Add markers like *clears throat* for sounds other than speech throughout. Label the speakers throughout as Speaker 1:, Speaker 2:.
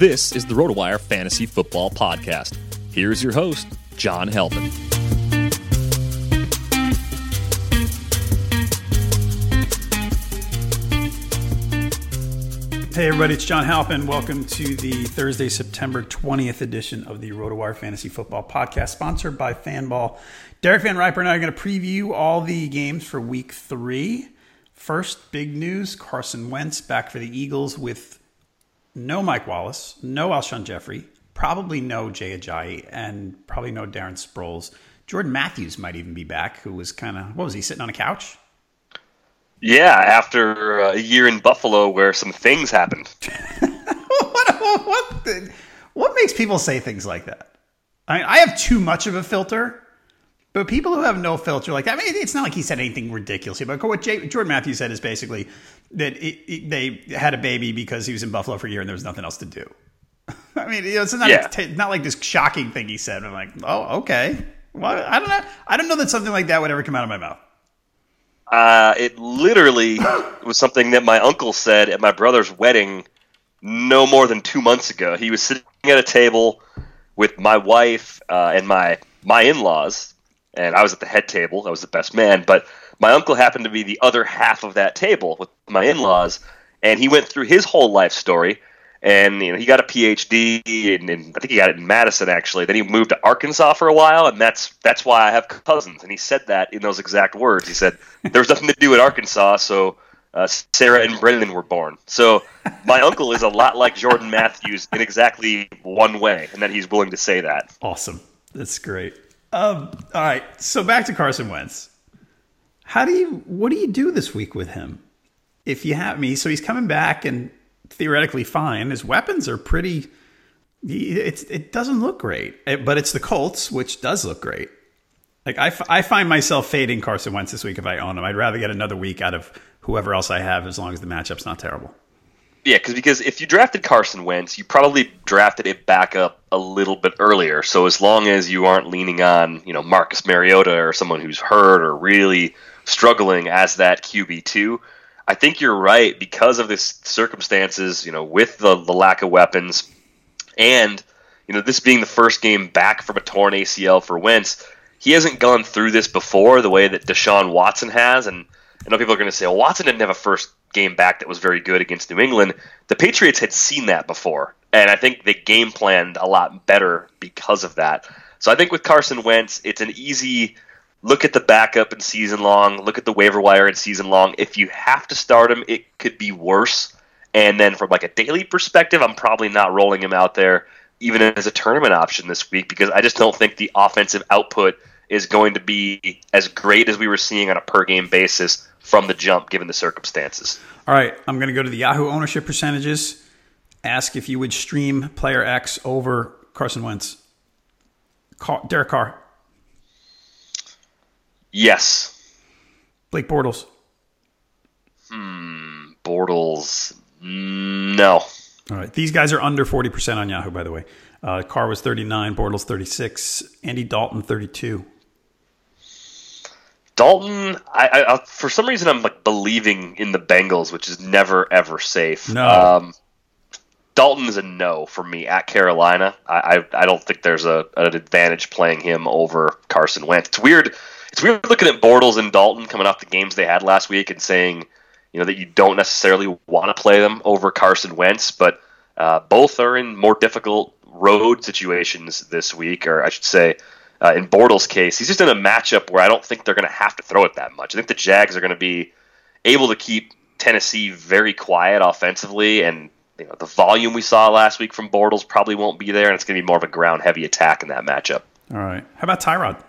Speaker 1: This is the RotoWire Fantasy Football Podcast. Here's your host, John Halpin.
Speaker 2: Hey everybody, it's John Halpin. Welcome to the Thursday, September 20th edition of the RotoWire Fantasy Football Podcast, sponsored by Fanball. Derek Van Riper and I are going to preview all the games for week three. First, big news Carson Wentz back for the Eagles with no Mike Wallace, no Alshon Jeffery, probably no Jay Ajayi, and probably no Darren Sproles. Jordan Matthews might even be back, who was kind of, what was he, sitting on a couch?
Speaker 3: Yeah, after uh, a year in Buffalo where some things happened. *laughs*
Speaker 2: what, what, the, what makes people say things like that? I mean, I have too much of a filter, but people who have no filter, like that, I mean, it's not like he said anything ridiculous. But what Jay, Jordan Matthews said is basically that it, it, they had a baby because he was in Buffalo for a year and there was nothing else to do. *laughs* I mean, you know, it's not yeah. t- not like this shocking thing he said. I'm like, oh, okay. Well, I don't know. I don't know that something like that would ever come out of my mouth.
Speaker 3: Uh, it literally *laughs* was something that my uncle said at my brother's wedding no more than two months ago. He was sitting at a table with my wife uh, and my my in-laws, and I was at the head table. I was the best man, but my uncle happened to be the other half of that table with my in-laws, and he went through his whole life story and you know he got a PhD, and, and, I think he got it in Madison actually. Then he moved to Arkansas for a while, and that's that's why I have cousins. And he said that in those exact words. He said there was nothing to do at Arkansas, so uh, Sarah and Brendan were born. So my uncle is a lot like Jordan Matthews in exactly one way, and that he's willing to say that.
Speaker 2: Awesome, that's great. Um, all right, so back to Carson Wentz. How do you? What do you do this week with him? If you have me, so he's coming back and theoretically fine. His weapons are pretty. It's it doesn't look great, eh, but it's the Colts, which does look great. Like I, I find myself fading Carson Wentz this week if I own him. I'd rather get another week out of whoever else I have, as long as the matchup's not terrible.
Speaker 3: Yeah, because because if you drafted Carson Wentz, you probably drafted it back up a little bit earlier. So as long as you aren't leaning on you know Marcus Mariota or someone who's hurt or really struggling as that QB two, I think you're right because of this circumstances, you know, with the, the lack of weapons and, you know, this being the first game back from a torn ACL for Wentz, he hasn't gone through this before the way that Deshaun Watson has. And I know people are going to say, well, Watson didn't have a first game back that was very good against New England. The Patriots had seen that before. And I think they game planned a lot better because of that. So I think with Carson Wentz, it's an easy look at the backup in season long, look at the waiver wire in season long. If you have to start him, it could be worse. And then from like a daily perspective, I'm probably not rolling him out there even as a tournament option this week because I just don't think the offensive output is going to be as great as we were seeing on a per game basis from the jump given the circumstances.
Speaker 2: All right, I'm going to go to the Yahoo ownership percentages. Ask if you would stream player X over Carson Wentz. Derek Carr.
Speaker 3: Yes.
Speaker 2: Blake Bortles.
Speaker 3: Hmm. Bortles. No.
Speaker 2: All right. These guys are under 40% on Yahoo, by the way. Uh, Carr was 39, Bortles 36, Andy Dalton 32.
Speaker 3: Dalton, I, I, for some reason I'm like believing in the Bengals, which is never ever safe.
Speaker 2: No.
Speaker 3: Um, Dalton is a no for me at Carolina. I, I, I don't think there's a, an advantage playing him over Carson Wentz. It's weird it's weird looking at Bortles and Dalton coming off the games they had last week and saying, you know, that you don't necessarily want to play them over Carson Wentz, but uh, both are in more difficult road situations this week, or I should say, uh, in Bortles' case, he's just in a matchup where I don't think they're going to have to throw it that much. I think the Jags are going to be able to keep Tennessee very quiet offensively, and you know, the volume we saw last week from Bortles probably won't be there, and it's going to be more of a ground heavy attack in that matchup.
Speaker 2: All right. How about Tyrod?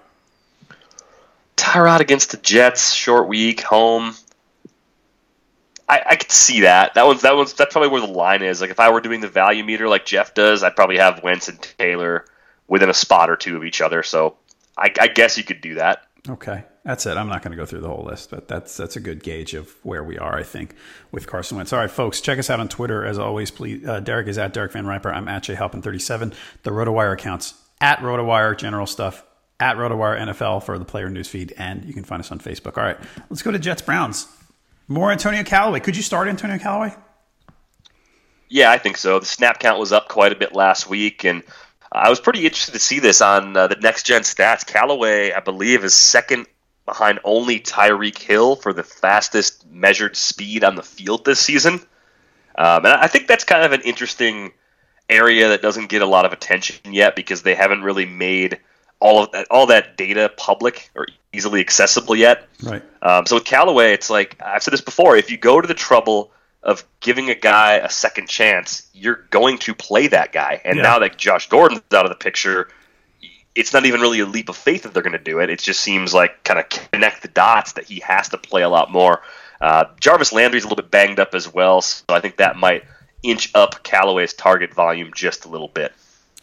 Speaker 3: Tyrod against the Jets, short week, home. I, I could see that. That one's that one's that's probably where the line is. Like if I were doing the value meter like Jeff does, I'd probably have Wentz and Taylor within a spot or two of each other. So I, I guess you could do that.
Speaker 2: Okay, that's it. I'm not going to go through the whole list, but that's that's a good gauge of where we are, I think, with Carson Wentz. All right, folks, check us out on Twitter as always. Please, uh, Derek is at Derek Van Riper. I'm at JHalpin37. The RotoWire accounts at RotoWire general stuff at RotoWire NFL for the player news feed, and you can find us on Facebook. All right, let's go to Jets Browns. More Antonio Callaway. Could you start Antonio Callaway?
Speaker 3: Yeah, I think so. The snap count was up quite a bit last week, and I was pretty interested to see this on uh, the next gen stats. Callaway, I believe, is second behind only Tyreek Hill for the fastest measured speed on the field this season. Um, and I think that's kind of an interesting area that doesn't get a lot of attention yet because they haven't really made – all of that all that data public or easily accessible yet.
Speaker 2: Right.
Speaker 3: Um, so with Callaway, it's like I've said this before. If you go to the trouble of giving a guy a second chance, you're going to play that guy. And yeah. now that Josh Gordon's out of the picture, it's not even really a leap of faith that they're going to do it. It just seems like kind of connect the dots that he has to play a lot more. Uh, Jarvis Landry's a little bit banged up as well, so I think that might inch up Callaway's target volume just a little bit.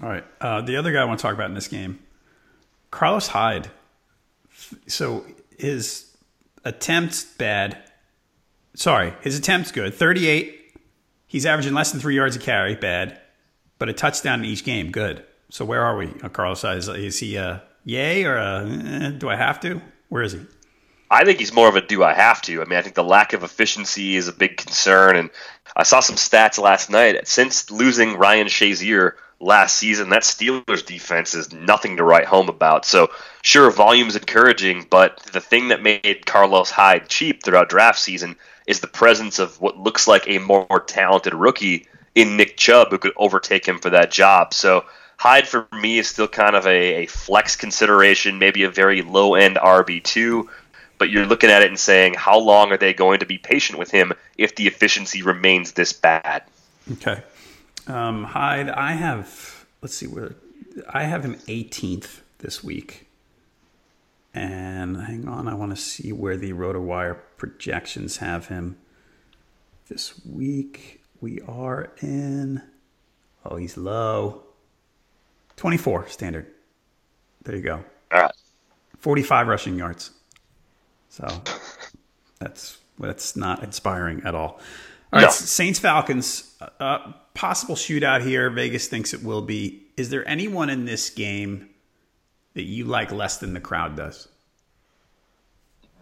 Speaker 2: All right. Uh, the other guy I want to talk about in this game Carlos Hyde. So his attempts bad. Sorry, his attempts good. 38. He's averaging less than three yards a carry, bad. But a touchdown in each game, good. So where are we, uh, Carlos Hyde? Is, is he a yay or a eh, do I have to? Where is he?
Speaker 3: I think he's more of a do I have to. I mean, I think the lack of efficiency is a big concern. And I saw some stats last night. Since losing Ryan Shazier, last season. That Steelers defense is nothing to write home about. So, sure, volume's encouraging, but the thing that made Carlos Hyde cheap throughout draft season is the presence of what looks like a more talented rookie in Nick Chubb who could overtake him for that job. So, Hyde for me is still kind of a, a flex consideration, maybe a very low end RB2. But you're looking at it and saying, how long are they going to be patient with him if the efficiency remains this bad?
Speaker 2: Okay. Um, Hyde, I have, let's see where, I have him 18th this week. And hang on, I want to see where the RotoWire projections have him. This week we are in, oh, he's low. 24 standard. There you go.
Speaker 3: All right.
Speaker 2: 45 rushing yards. So that's that's not inspiring at all. All right, no. Saints Falcons. Uh, possible shootout here. Vegas thinks it will be. Is there anyone in this game that you like less than the crowd does?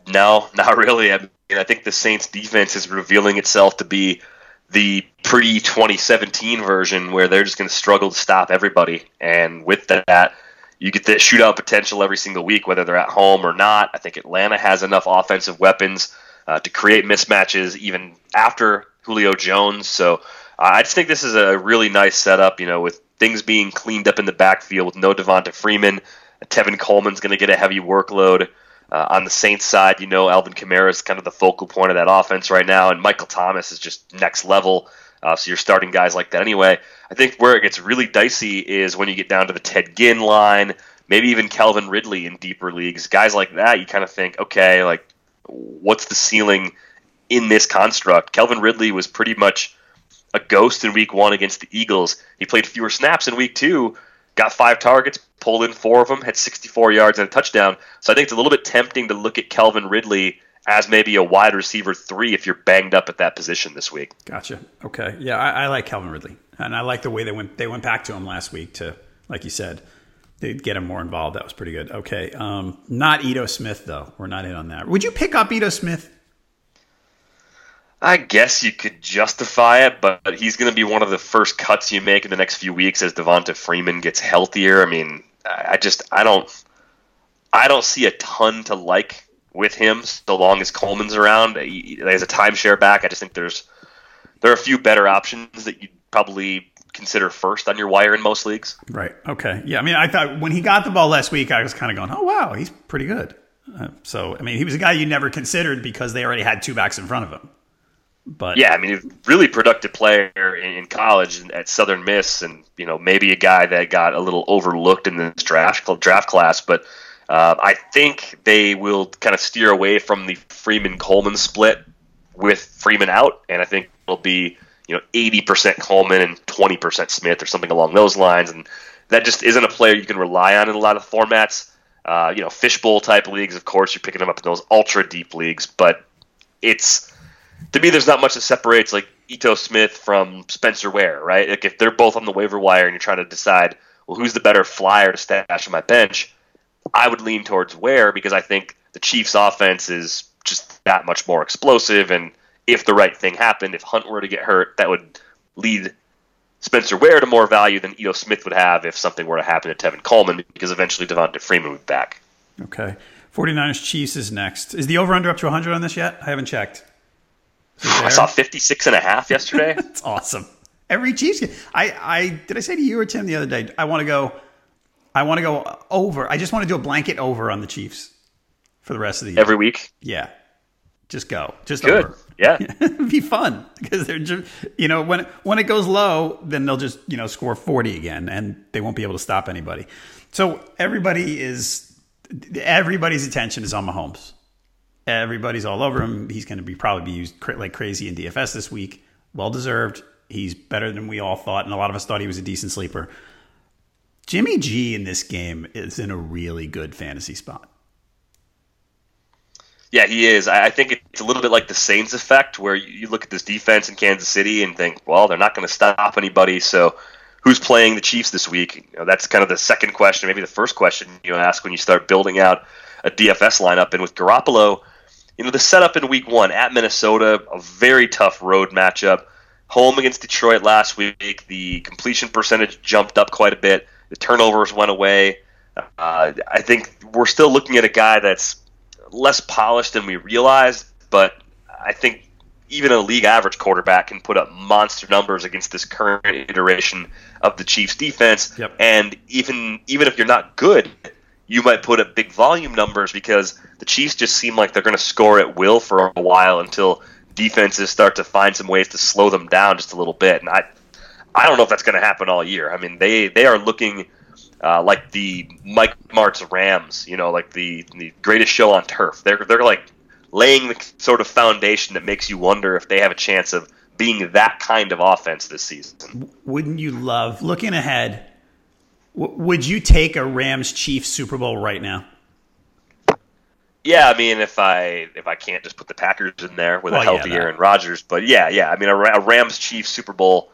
Speaker 3: No, *laughs* not really. I mean, I think the Saints defense is revealing itself to be the pre 2017 version where they're just going to struggle to stop everybody. And with that, you get that shootout potential every single week, whether they're at home or not. I think Atlanta has enough offensive weapons uh, to create mismatches even after Julio Jones. So uh, I just think this is a really nice setup, you know, with things being cleaned up in the backfield with no Devonta Freeman. Tevin Coleman's going to get a heavy workload. Uh, on the Saints side, you know, Alvin Kamara is kind of the focal point of that offense right now, and Michael Thomas is just next level. Uh, so you're starting guys like that anyway. I think where it gets really dicey is when you get down to the Ted Ginn line, maybe even Calvin Ridley in deeper leagues. Guys like that, you kind of think, okay, like, what's the ceiling in this construct? Calvin Ridley was pretty much a ghost in week one against the Eagles. He played fewer snaps in week two, got five targets, pulled in four of them, had 64 yards and a touchdown. So I think it's a little bit tempting to look at Calvin Ridley as maybe a wide receiver three if you're banged up at that position this week.
Speaker 2: Gotcha. Okay. Yeah, I, I like Calvin Ridley, and I like the way they went. They went back to him last week to, like you said, they get him more involved. That was pretty good. Okay. Um, not Ito Smith though. We're not in on that. Would you pick up Ito Smith?
Speaker 3: I guess you could justify it, but he's going to be one of the first cuts you make in the next few weeks as Devonta Freeman gets healthier. I mean, I just I don't I don't see a ton to like with him so long as Coleman's around. As a timeshare back, I just think there's there are a few better options that you'd probably consider first on your wire in most leagues.
Speaker 2: Right. Okay. Yeah. I mean, I thought when he got the ball last week, I was kind of going, "Oh wow, he's pretty good." Uh, so I mean, he was a guy you never considered because they already had two backs in front of him. But
Speaker 3: yeah, I mean, really productive player in, college at Southern Miss, and you know maybe a guy that got a little overlooked in this draft draft class. But uh, I think they will kind of steer away from the Freeman Coleman split with Freeman out, and I think it'll be you know eighty percent Coleman and twenty percent Smith or something along those lines, and that just isn't a player you can rely on in a lot of formats. Uh, you know, fishbowl type leagues, of course, you're picking them up in those ultra deep leagues, but it's to me, there's not much that separates like Ito Smith from Spencer Ware, right? Like if they're both on the waiver wire and you're trying to decide, well, who's the better flyer to stash on my bench, I would lean towards Ware because I think the Chiefs' offense is just that much more explosive. And if the right thing happened, if Hunt were to get hurt, that would lead Spencer Ware to more value than Ito Smith would have if something were to happen to Tevin Coleman because eventually Devonta Freeman would be back.
Speaker 2: Okay. 49ers Chiefs is next. Is the over under up to 100 on this yet? I haven't checked.
Speaker 3: I saw 56 and a half yesterday. *laughs*
Speaker 2: That's awesome. Every Chiefs game. I, I did I say to you or Tim the other day, I want to go I want to go over. I just want to do a blanket over on the Chiefs for the rest of the year.
Speaker 3: Every week?
Speaker 2: Yeah. Just go. Just
Speaker 3: Good.
Speaker 2: over.
Speaker 3: Yeah. *laughs*
Speaker 2: It'd be fun because they're just, you know, when when it goes low, then they'll just, you know, score 40 again and they won't be able to stop anybody. So everybody is everybody's attention is on Mahomes. Everybody's all over him. He's going to be probably be used like crazy in DFS this week. Well deserved. He's better than we all thought, and a lot of us thought he was a decent sleeper. Jimmy G in this game is in a really good fantasy spot.
Speaker 3: Yeah, he is. I think it's a little bit like the Saints effect, where you look at this defense in Kansas City and think, well, they're not going to stop anybody. So, who's playing the Chiefs this week? You know, that's kind of the second question, maybe the first question you ask when you start building out a DFS lineup. And with Garoppolo, you know, the setup in week one at Minnesota, a very tough road matchup. Home against Detroit last week, the completion percentage jumped up quite a bit. The turnovers went away. Uh, I think we're still looking at a guy that's less polished than we realized, but I think even a league average quarterback can put up monster numbers against this current iteration of the Chiefs defense.
Speaker 2: Yep.
Speaker 3: And even even if you're not good, you might put up big volume numbers because the Chiefs just seem like they're going to score at will for a while until defenses start to find some ways to slow them down just a little bit. And I, I don't know if that's going to happen all year. I mean, they they are looking uh, like the Mike Martz Rams, you know, like the the greatest show on turf. They're they're like laying the sort of foundation that makes you wonder if they have a chance of being that kind of offense this season.
Speaker 2: Wouldn't you love looking ahead? W- would you take a Rams Chiefs Super Bowl right now?
Speaker 3: Yeah, I mean, if I if I can't just put the Packers in there with
Speaker 2: Well,
Speaker 3: a healthy
Speaker 2: that-
Speaker 3: Aaron Rodgers, but yeah, yeah, I mean, a, a Rams Chiefs Super Bowl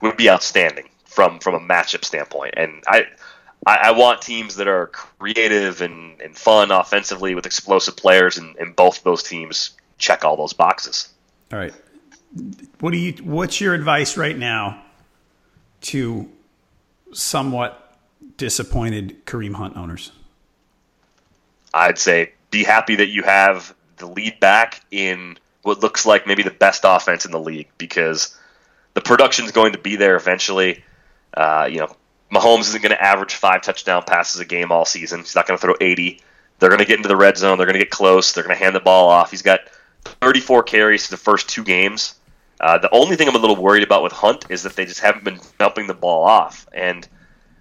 Speaker 3: would be outstanding from from a matchup standpoint, and I. I, I want teams that are creative and, and fun offensively with explosive players, and, and both those teams check all those boxes.
Speaker 2: All right. What do you? What's your advice right now to somewhat disappointed Kareem Hunt owners?
Speaker 3: I'd say be happy that you have the lead back in what looks like maybe the best offense in the league because the production is going to be there eventually. Uh, you know, Mahomes isn't going to average five touchdown passes a game all season. He's not going to throw 80. They're going to get into the red zone. They're going to get close. They're going to hand the ball off. He's got 34 carries to the first two games. Uh, the only thing I'm a little worried about with Hunt is that they just haven't been dumping the ball off. And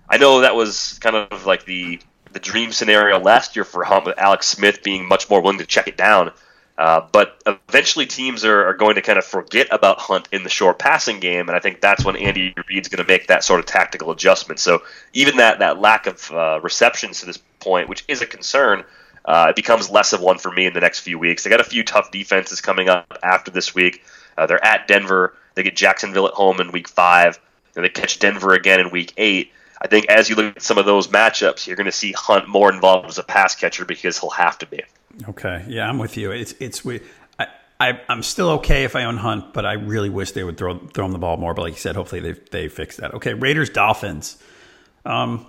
Speaker 3: I know that was kind of like the the dream scenario last year for Hunt with Alex Smith being much more willing to check it down. Uh, but eventually, teams are, are, going to kind of forget about Hunt in the short passing game, and I think that's when Andy Reid's going to make that sort of tactical adjustment. So even that that lack of uh, receptions to this point, which is a concern, uh, it becomes less of one for me in the next few weeks. They got a few tough defenses coming up after this week. Uh, they're at Denver. They get Jacksonville at home in Week Five. They catch Denver again in Week Eight. I think as you look at some of those matchups, you're going to see Hunt more involved as a pass catcher because he'll have to be.
Speaker 2: Okay, yeah, I'm with you. It's it's I, I I'm still okay if I own Hunt, but I really wish they would throw throw him the ball more. But like you said, hopefully they they fix that. Okay, Raiders Dolphins. Um,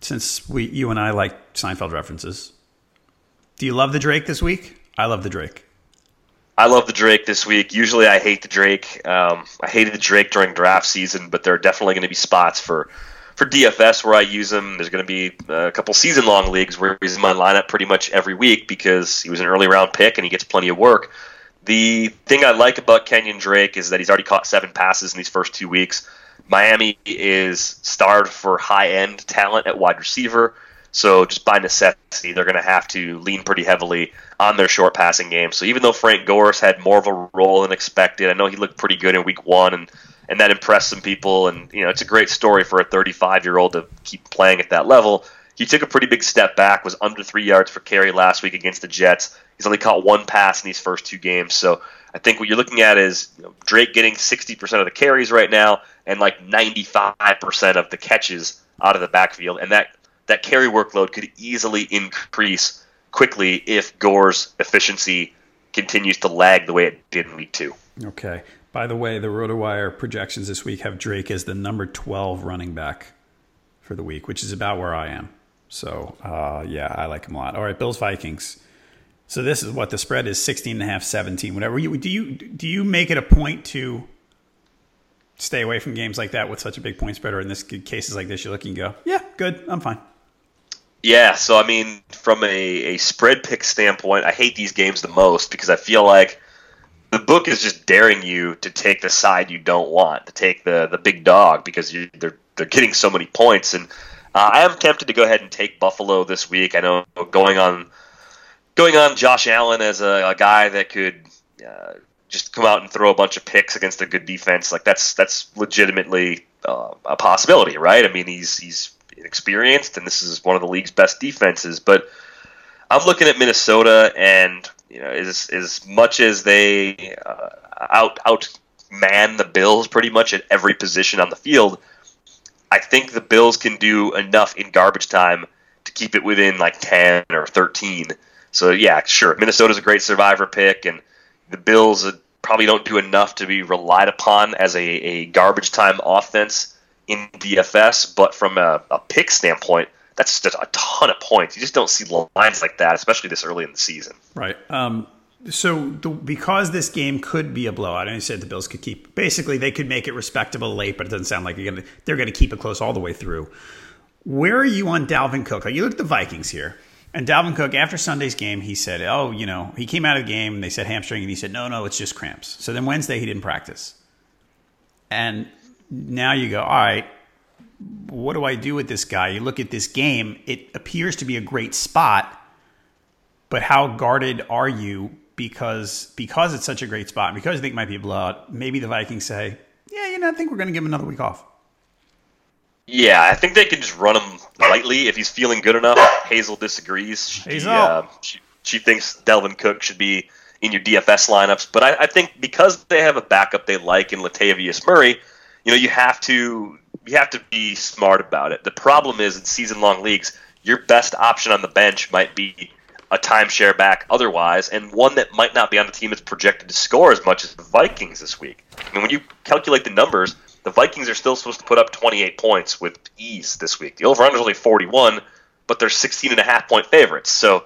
Speaker 2: since we you and I like Seinfeld references, do you love the Drake this week? I love the Drake.
Speaker 3: I love the Drake this week. Usually, I hate the Drake. Um, I hated the Drake during draft season, but there are definitely going to be spots for for DFS where I use him. There's going to be a couple season long leagues where he's in my lineup pretty much every week because he was an early round pick and he gets plenty of work. The thing I like about Kenyan Drake is that he's already caught seven passes in these first two weeks. Miami is starved for high end talent at wide receiver. So just by necessity, they're going to have to lean pretty heavily on their short passing game. So even though Frank Gore's had more of a role than expected, I know he looked pretty good in week one and and that impressed some people. And you know, it's a great story for a 35 year old to keep playing at that level. He took a pretty big step back. Was under three yards for carry last week against the Jets. He's only caught one pass in these first two games. So I think what you're looking at is you know, Drake getting 60% of the carries right now and like 95% of the catches out of the backfield, and that that carry workload could easily increase quickly if Gore's efficiency continues to lag the way it did in week two.
Speaker 2: Okay. By the way, the RotoWire projections this week have Drake as the number 12 running back for the week, which is about where I am. So, uh, yeah, I like him a lot. All right, Bills Vikings. So this is what the spread is 16 and a half, 17, whatever. Do you do you make it a point to stay away from games like that with such a big point spread or in this cases like this you look and go, "Yeah, good. I'm fine."
Speaker 3: Yeah, so I mean, from a, a spread pick standpoint, I hate these games the most because I feel like the book is just daring you to take the side you don't want, to take the the big dog because you, they're they're getting so many points. And uh, I am tempted to go ahead and take Buffalo this week. I know going on going on Josh Allen as a, a guy that could uh, just come out and throw a bunch of picks against a good defense, like that's that's legitimately uh, a possibility, right? I mean, he's he's inexperienced, and this is one of the league's best defenses, but. I'm looking at Minnesota, and you know, as as much as they uh, out outman the Bills pretty much at every position on the field, I think the Bills can do enough in garbage time to keep it within like ten or thirteen. So yeah, sure, Minnesota's a great survivor pick, and the Bills probably don't do enough to be relied upon as a, a garbage time offense in DFS. But from a, a pick standpoint, that's just a ton of points. You just don't see lines like that, especially this early in the season.
Speaker 2: Right. Um, so the, because this game could be a blowout, and I said the Bills could keep basically they could make it respectable late, but it doesn't sound like to they're going to keep it close all the way through. Where are you on Dalvin Cook? Like you look at the Vikings here, and Dalvin Cook after Sunday's game, he said, "Oh, you know, he came out of the game and they said hamstring, and he said, no, no, it's just cramps." So then Wednesday he didn't practice, and now you go, all right, what do I do with this guy? You look at this game, it appears to be a great spot, but how guarded are you because because it's such a great spot, because I think it might be a blowout, maybe the Vikings say, Yeah, you know, I think we're gonna give him another week off.
Speaker 3: Yeah, I think they can just run him lightly if he's feeling good enough. Hazel disagrees.
Speaker 2: Hazel. She, uh,
Speaker 3: she, she thinks Dalvin Cook should be in your DFS lineups, but I, I think because they have a backup they like in Latavius Murray, you know, you have to you have to be smart about it. The problem is in season long leagues, your best option on the bench might be a timeshare back otherwise, and one that might not be on the team that's projected to score as much as the Vikings this week. I mean, when you calculate the numbers, the Vikings are still supposed to put up 28 points with ease this week. The over-under is only 41, but they're 16 and a half point favorites. So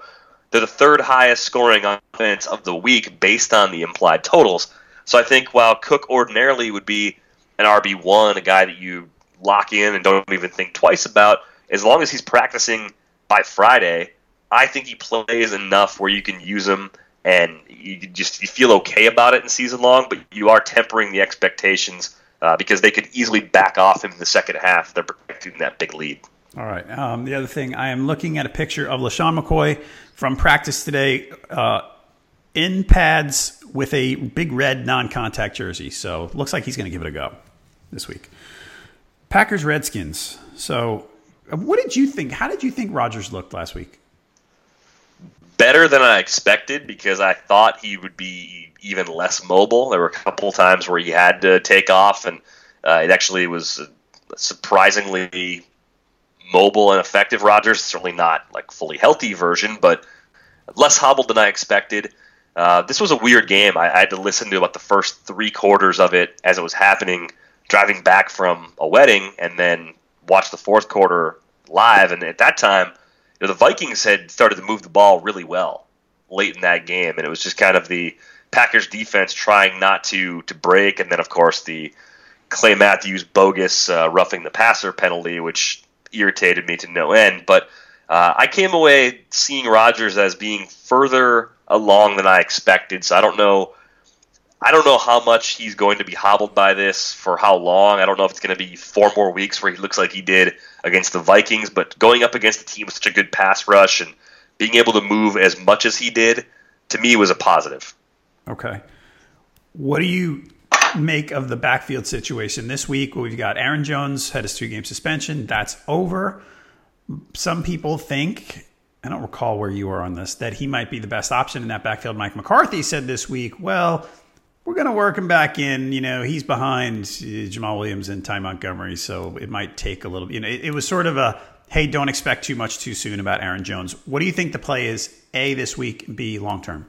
Speaker 3: they're the third highest scoring offense of the week based on the implied totals. So I think while Cook ordinarily would be an RB1, a guy that you lock in and don't even think twice about, as long as he's practicing by Friday, I think he plays enough where you can use him and you just you feel okay about it in season long, but you are tempering the expectations uh, because they could easily back off him in the second half. They're protecting that big lead.
Speaker 2: All right. Um, the other thing, I am looking at a picture of LeSean McCoy from practice today uh, in pads with a big red non contact jersey. So looks like he's going to give it a go this week. Packers Redskins. So what did you think? How did you think Rodgers looked last week?
Speaker 3: Better than I expected because I thought he would be even less mobile. There were a couple times where he had to take off, and uh, it actually was surprisingly mobile and effective. Rodgers certainly not like fully healthy version, but less hobbled than I expected. Uh, this was a weird game. I, I, had to listen to about the first three quarters of it as it was happening, driving back from a wedding, and then watch the fourth quarter live. And at that time, you know, the Vikings had started to move the ball really well late in that game, and it was just kind of the Packers defense trying not to to break, and then of course the Clay Matthews bogus uh, roughing the passer penalty, which irritated me to no end. But uh, I came away seeing Rodgers as being further along than I expected. So I don't know. I don't know how much he's going to be hobbled by this for how long. I don't know if it's going to be four more weeks where he looks like he did against the Vikings, but going up against a team with such a good pass rush and being able to move as much as he did, to me was a positive.
Speaker 2: Okay. What do you make of the backfield situation this week? We've got Aaron Jones had his two game suspension. That's over. Some people think, I don't recall where you were on this, that he might be the best option in that backfield. Mike McCarthy said this week, well, we're going to work him back in. You know, he's behind Jamaal Williams and Ty Montgomery, so it might take a little. You know, it, it was sort of a hey, don't expect too much too soon about Aaron Jones. What do you think the play is? A this week, B long term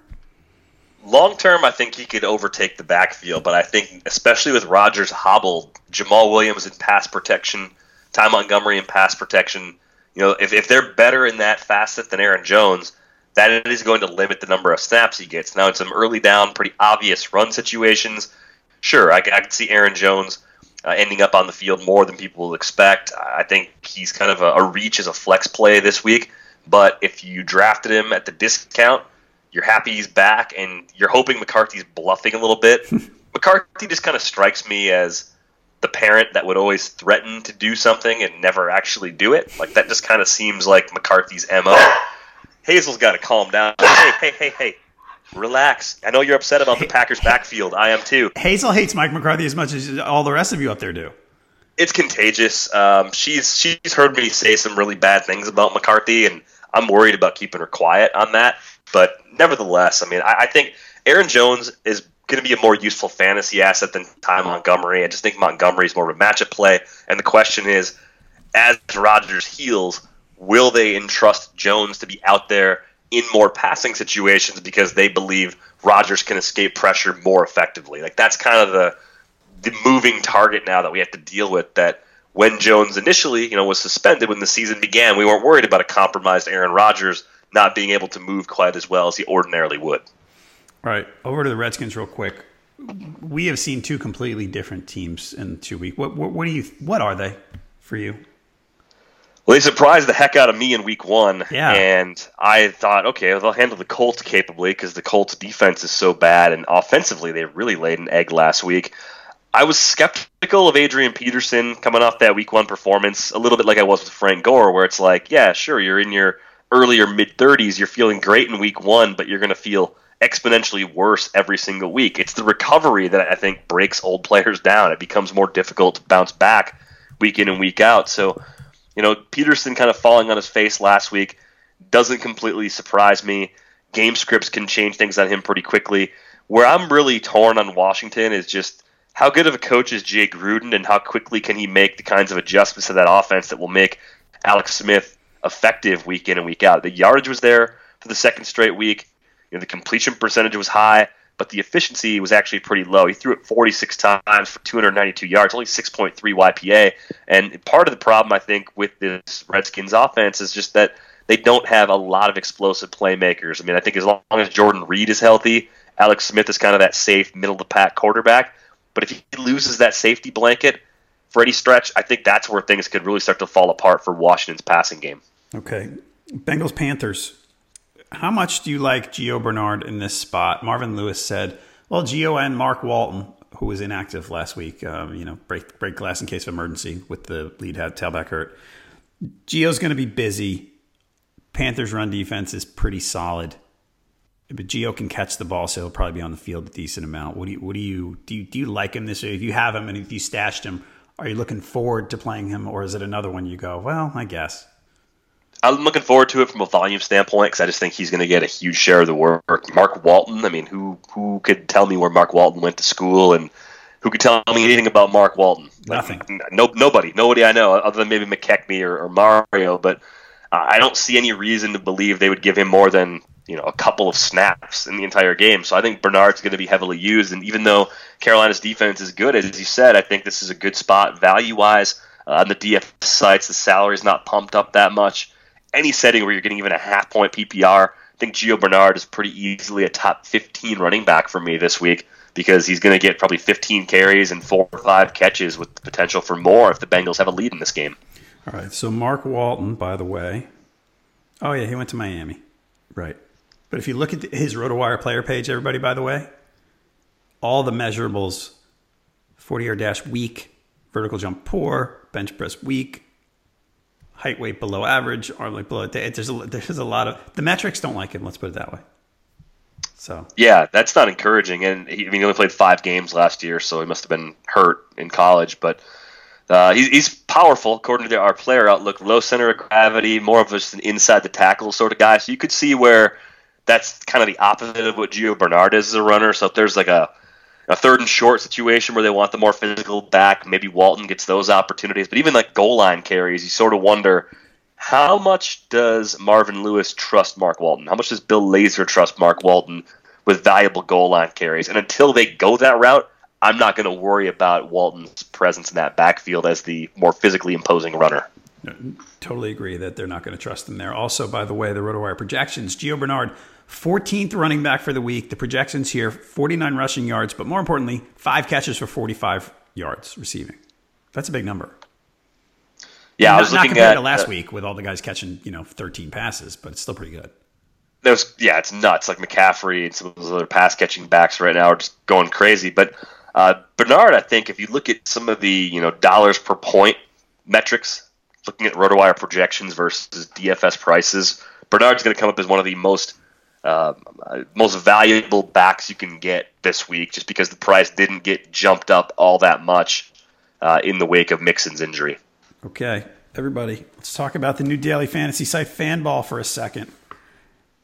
Speaker 3: long term, I think he could overtake the backfield, but I think especially with Rodgers hobbled, Jamaal Williams in pass protection, Ty Montgomery in pass protection, you know, if, if they're better in that facet than Aaron Jones, that is going to limit the number of snaps he gets. Now, in some early down, pretty obvious run situations, sure, I, I could see Aaron Jones uh, ending up on the field more than people will expect. I think he's kind of a, a reach as a flex play this week, but if you drafted him at the discount, you're happy he's back, and you're hoping McCarthy's bluffing a little bit. *laughs* McCarthy just kind of strikes me as the parent that would always threaten to do something and never actually do it. Like that just kind of seems like McCarthy's mo. Hazel's got to calm down. Hey, hey, hey, hey. Relax. I know you're upset about the Packers backfield. I am too.
Speaker 2: Hazel hates Mike McCarthy as much as all the rest of you up there do.
Speaker 3: It's contagious. Um, she's she's heard me say some really bad things about McCarthy, and I'm worried about keeping her quiet on that. But nevertheless, I mean, I, I think Aaron Jones is going to be a more useful fantasy asset than Ty Montgomery. I just think Montgomery is more of a matchup play. And the question is, as Rodgers heals, will they entrust Jones to be out there in more passing situations because they believe Rodgers can escape pressure more effectively? Like that's kind of the the moving target now that we have to deal with. That when Jones initially, you know, was suspended when the season began, we weren't worried about a compromised Aaron Rodgers not being able to move quite as well as he ordinarily would.
Speaker 2: All right, over to the Redskins real quick. We have seen two completely different teams in two weeks. What, what, what do you? What are they for you?
Speaker 3: Well, they surprised the heck out of me in week one.
Speaker 2: Yeah.
Speaker 3: And I thought, okay, well, they'll handle the Colts capably because the Colts defense is so bad. And offensively, they really laid an egg last week. I was skeptical of Adrian Peterson coming off that week one performance, a little bit like I was with Frank Gore, where it's like, yeah, sure, you're in your earlier mid 30s, you're feeling great in week one, but you're going to feel exponentially worse every single week. It's the recovery that I think breaks old players down. It becomes more difficult to bounce back week in and week out. So, you know, Peterson kind of falling on his face last week doesn't completely surprise me. Game scripts can change things on him pretty quickly. Where I'm really torn on Washington is just how good of a coach is Jay Gruden and how quickly can he make the kinds of adjustments to that offense that will make Alex Smith effective week in and week out. The yardage was there for the second straight week. You know, the completion percentage was high, but the efficiency was actually pretty low. He threw it 46 times for 292 yards, only 6.3 YPA. And part of the problem, I think, with this Redskins offense is just that they don't have a lot of explosive playmakers. I mean, I think as long as Jordan Reed is healthy, Alex Smith is kind of that safe middle of the pack quarterback. But if he loses that safety blanket for any stretch, I think that's where things could really start to fall apart for Washington's passing game.
Speaker 2: Okay. Bengals Panthers. How much do you like Gio Bernard in this spot? Marvin Lewis said, well, Gio and Mark Walton, who was inactive last week, um, you know, break, break glass in case of emergency with the lead had tailback hurt. Gio's going to be busy. Panthers' run defense is pretty solid, but Gio can catch the ball, so he'll probably be on the field a decent amount. What do you, what do you, do you, do you like him this year? If you have him and if you stashed him, are you looking forward to playing him, or is it another one you go, well, I guess?
Speaker 3: I'm looking forward to it from a volume standpoint because I just think he's going to get a huge share of the work. Mark Walton, I mean, who who could tell me where Mark Walton went to school and who could tell me anything about Mark Walton?
Speaker 2: Nothing.
Speaker 3: Like, no, nobody, nobody I know other than maybe McKechnie or, or Mario. But uh, I don't see any reason to believe they would give him more than you know a couple of snaps in the entire game. So I think Bernard's going to be heavily used. And even though Carolina's defense is good, as you said, I think this is a good spot value wise. Uh, on the DF sites, the salary is not pumped up that much any setting where you're getting even a half point PPR, I think Gio Bernard is pretty easily a top 15 running back for me this week because he's going to get probably 15 carries and four or five catches with the potential for more if the Bengals have a lead in this game.
Speaker 2: All right. So Mark Walton, by the way, oh yeah, he went to Miami, right? But if you look at his RotoWire player page, everybody, by the way, all the measurables: 40 yard dash weak, vertical jump poor, bench press weak, height weight below average, arm length below. There's a, there's a lot of the metrics don't like him. Let's put it that way. So
Speaker 3: yeah, that's not encouraging. And he, I mean, he only played five games last year, so he must have been hurt in college. But uh, he, he's powerful according to our player outlook. Low center of gravity, more of just an inside the tackle sort of guy. So you could see where that's kind of the opposite of what Gio Bernard is as a runner. So if there's like a a third and short situation where they want the more physical back. Maybe Walton gets those opportunities, but even like goal line carries, you sort of wonder how much does Marvin Lewis trust Mark Walton? How much does Bill Lazor trust Mark Walton with valuable goal line carries? And until they go that route, I'm not going to worry about Walton's presence in that backfield as the more physically imposing runner.
Speaker 2: Totally agree that they're not going to trust him there. Also, by the way, the RotoWire projections: Gio Bernard 14th running back for the week. The projections here 49 rushing yards, but more importantly, five catches for 45 yards receiving. That's a big number.
Speaker 3: Yeah,
Speaker 2: not,
Speaker 3: I was
Speaker 2: not
Speaker 3: looking
Speaker 2: compared
Speaker 3: at
Speaker 2: to last
Speaker 3: uh,
Speaker 2: week with all the guys catching, you know, 13 passes, but it's still pretty good.
Speaker 3: Those, yeah, it's nuts. Like McCaffrey and some of those other pass catching backs right now are just going crazy. But uh, Bernard, I think, if you look at some of the you know dollars per point metrics, looking at RotoWire projections versus DFS prices, Bernard's going to come up as one of the most uh, most valuable backs you can get this week, just because the price didn't get jumped up all that much uh, in the wake of Mixon's injury.
Speaker 2: Okay, everybody, let's talk about the new daily fantasy site Fanball for a second.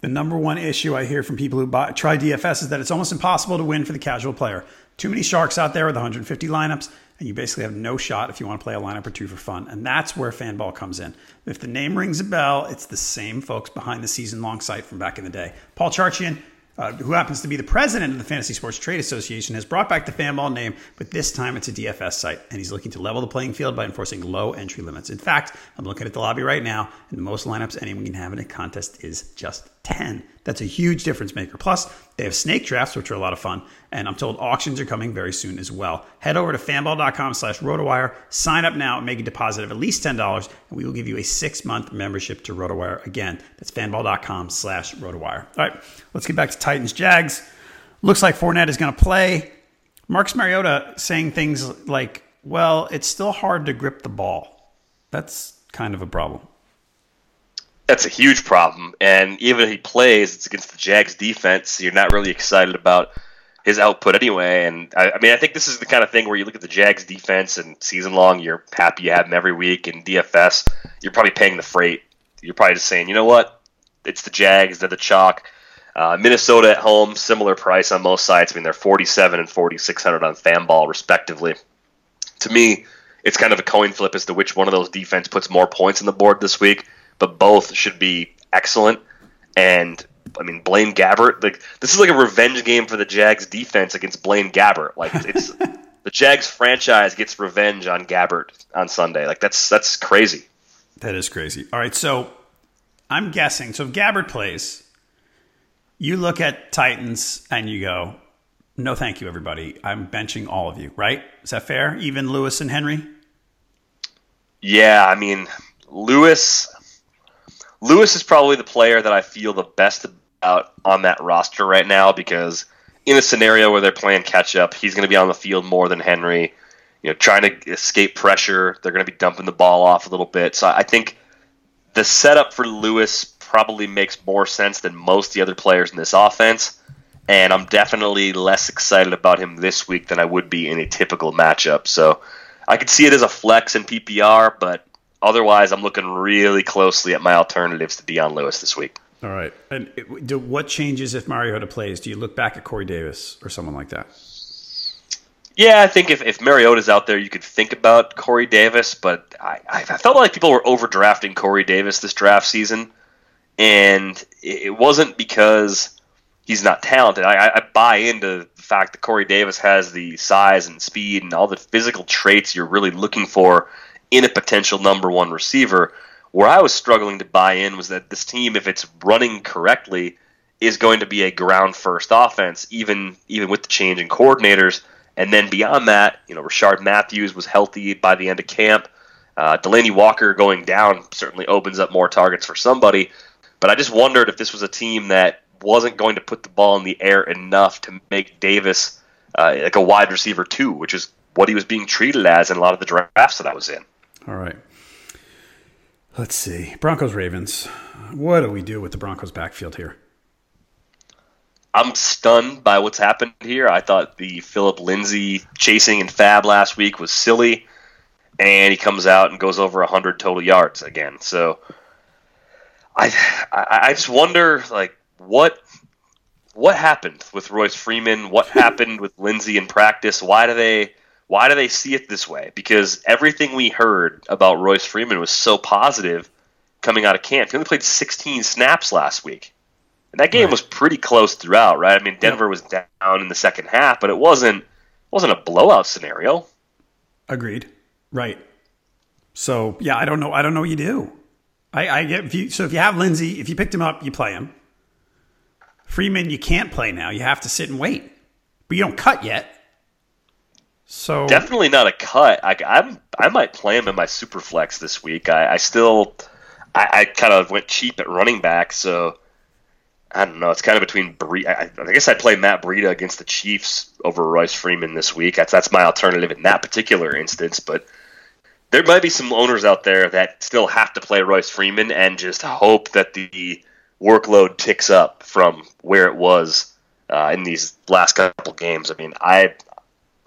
Speaker 2: The number one issue I hear from people who buy, try DFS is that it's almost impossible to win for the casual player. Too many sharks out there with 150 lineups, and you basically have no shot if you want to play a lineup or two for fun. And that's where Fanball comes in. If the name rings a bell, it's the same folks behind the season long site from back in the day. Paul Charchian uh, who happens to be the president of the Fantasy Sports Trade Association, has brought back the Fanball name, but this time it's a DFS site, and he's looking to level the playing field by enforcing low entry limits. In fact, I'm looking at the lobby right now, and the most lineups anyone can have in a contest is just 10. That's a huge difference maker. Plus, they have snake drafts, which are a lot of fun, and I'm told auctions are coming very soon as well. Head over to fanball.com slash rotowire, sign up now, and make a deposit of at least $10, and we will give you a six-month membership to RotoWire. Again, that's fanball.com slash rotowire. All right, let's get back to Titans Jags. Looks like Fournette is going to play. Marcus Mariota saying things like, well, it's still hard to grip the ball. That's kind of a problem.
Speaker 3: That's a huge problem. And even if he plays, it's against the Jags defense. You're not really excited about his output anyway. And I, I, mean, I think this is the kind of thing where you look at the Jags defense and season long, you're happy you have them every week. And DFS, you're probably paying the freight. You're probably just saying, you know what? It's the Jags. They're the chalk. Uh, Minnesota at home, similar price on most sites. I mean, they're 47 and 4600 on Fanball, respectively. To me, it's kind of a coin flip as to which one of those defense puts more points on the board this week, but both should be excellent. And I mean, Blaine Gabbert, like this is like a revenge game for the Jags defense against Blaine Gabbert. Like it's *laughs* the Jags franchise gets revenge on Gabbert on Sunday. Like that's that's crazy.
Speaker 2: That is crazy. All right, so I'm guessing. So if Gabbert plays, you look at Titans and you go, "No, thank you, everybody. I'm benching all of you." Right? Is that fair? Even Lewis and Henry.
Speaker 3: Yeah, I mean, Lewis. Lewis is probably the player that I feel the best about on that roster right now because in a scenario where they're playing catch up, he's going to be on the field more than Henry. You know, trying to escape pressure. They're going to be dumping the ball off a little bit. So I think the setup for Lewis probably makes more sense than most the other players in this offense. And I'm definitely less excited about him this week than I would be in a typical matchup. So I could see it as a flex in PPR, but otherwise, I'm looking really closely at my alternatives to Dion Lewis this week.
Speaker 2: All right. And it, do, what changes if Mariota plays? Do you look back at Corey Davis or someone like that?
Speaker 3: Yeah, I think if, if Mariota's out there, you could think about Corey Davis, but I, I felt like people were overdrafting Corey Davis this draft season, and it wasn't because he's not talented. I, I buy into the fact that Corey Davis has the size and speed and all the physical traits you're really looking for in a potential number one receiver. Where I was struggling to buy in was that this team, if it's running correctly, is going to be a ground first offense, even even with the change in coordinators. And then beyond that, you know, Rishard Matthews was healthy by the end of camp. Uh, Delanie Walker going down certainly opens up more targets for somebody. But I just wondered if this was a team that wasn't going to put the ball in the air enough to make Davis uh, like a wide receiver too, which is what he was being treated as in a lot of the drafts that I was in.
Speaker 2: All right. Let's see. Broncos Ravens. What do we do with the Broncos backfield here?
Speaker 3: I'm stunned by what's happened here. I thought the Philip Lindsay chasing and FAAB last week was silly, and he comes out and goes over 100 total yards again. So I, I, I just wonder, like, what what happened with Royce Freeman? What *laughs* happened with Lindsay in practice? Why do they why do they see it this way? Because everything we heard about Royce Freeman was so positive coming out of camp. He only played 16 snaps last week. And that game right. was pretty close throughout, right? I mean, Denver was down in the second half, but it wasn't wasn't a blowout scenario.
Speaker 2: Agreed. Right. So yeah, I don't know. I don't know what you do. I, I get if you so if you have Lindsay, if you picked him up, you play him. Freeman, you can't play now. You have to sit and wait, but you don't cut yet. So
Speaker 3: definitely not a cut. I, I'm I might play him in my super flex this week. I, I still I, I kind of went cheap at running back, so I don't know. It's kind of between Bre- I, I guess I'd play Matt Breida against the Chiefs over Royce Freeman this week. That's that's my alternative in that particular instance. But there might be some owners out there that still have to play Royce Freeman and just hope that the workload ticks up from where it was uh, in these last couple games. I mean, I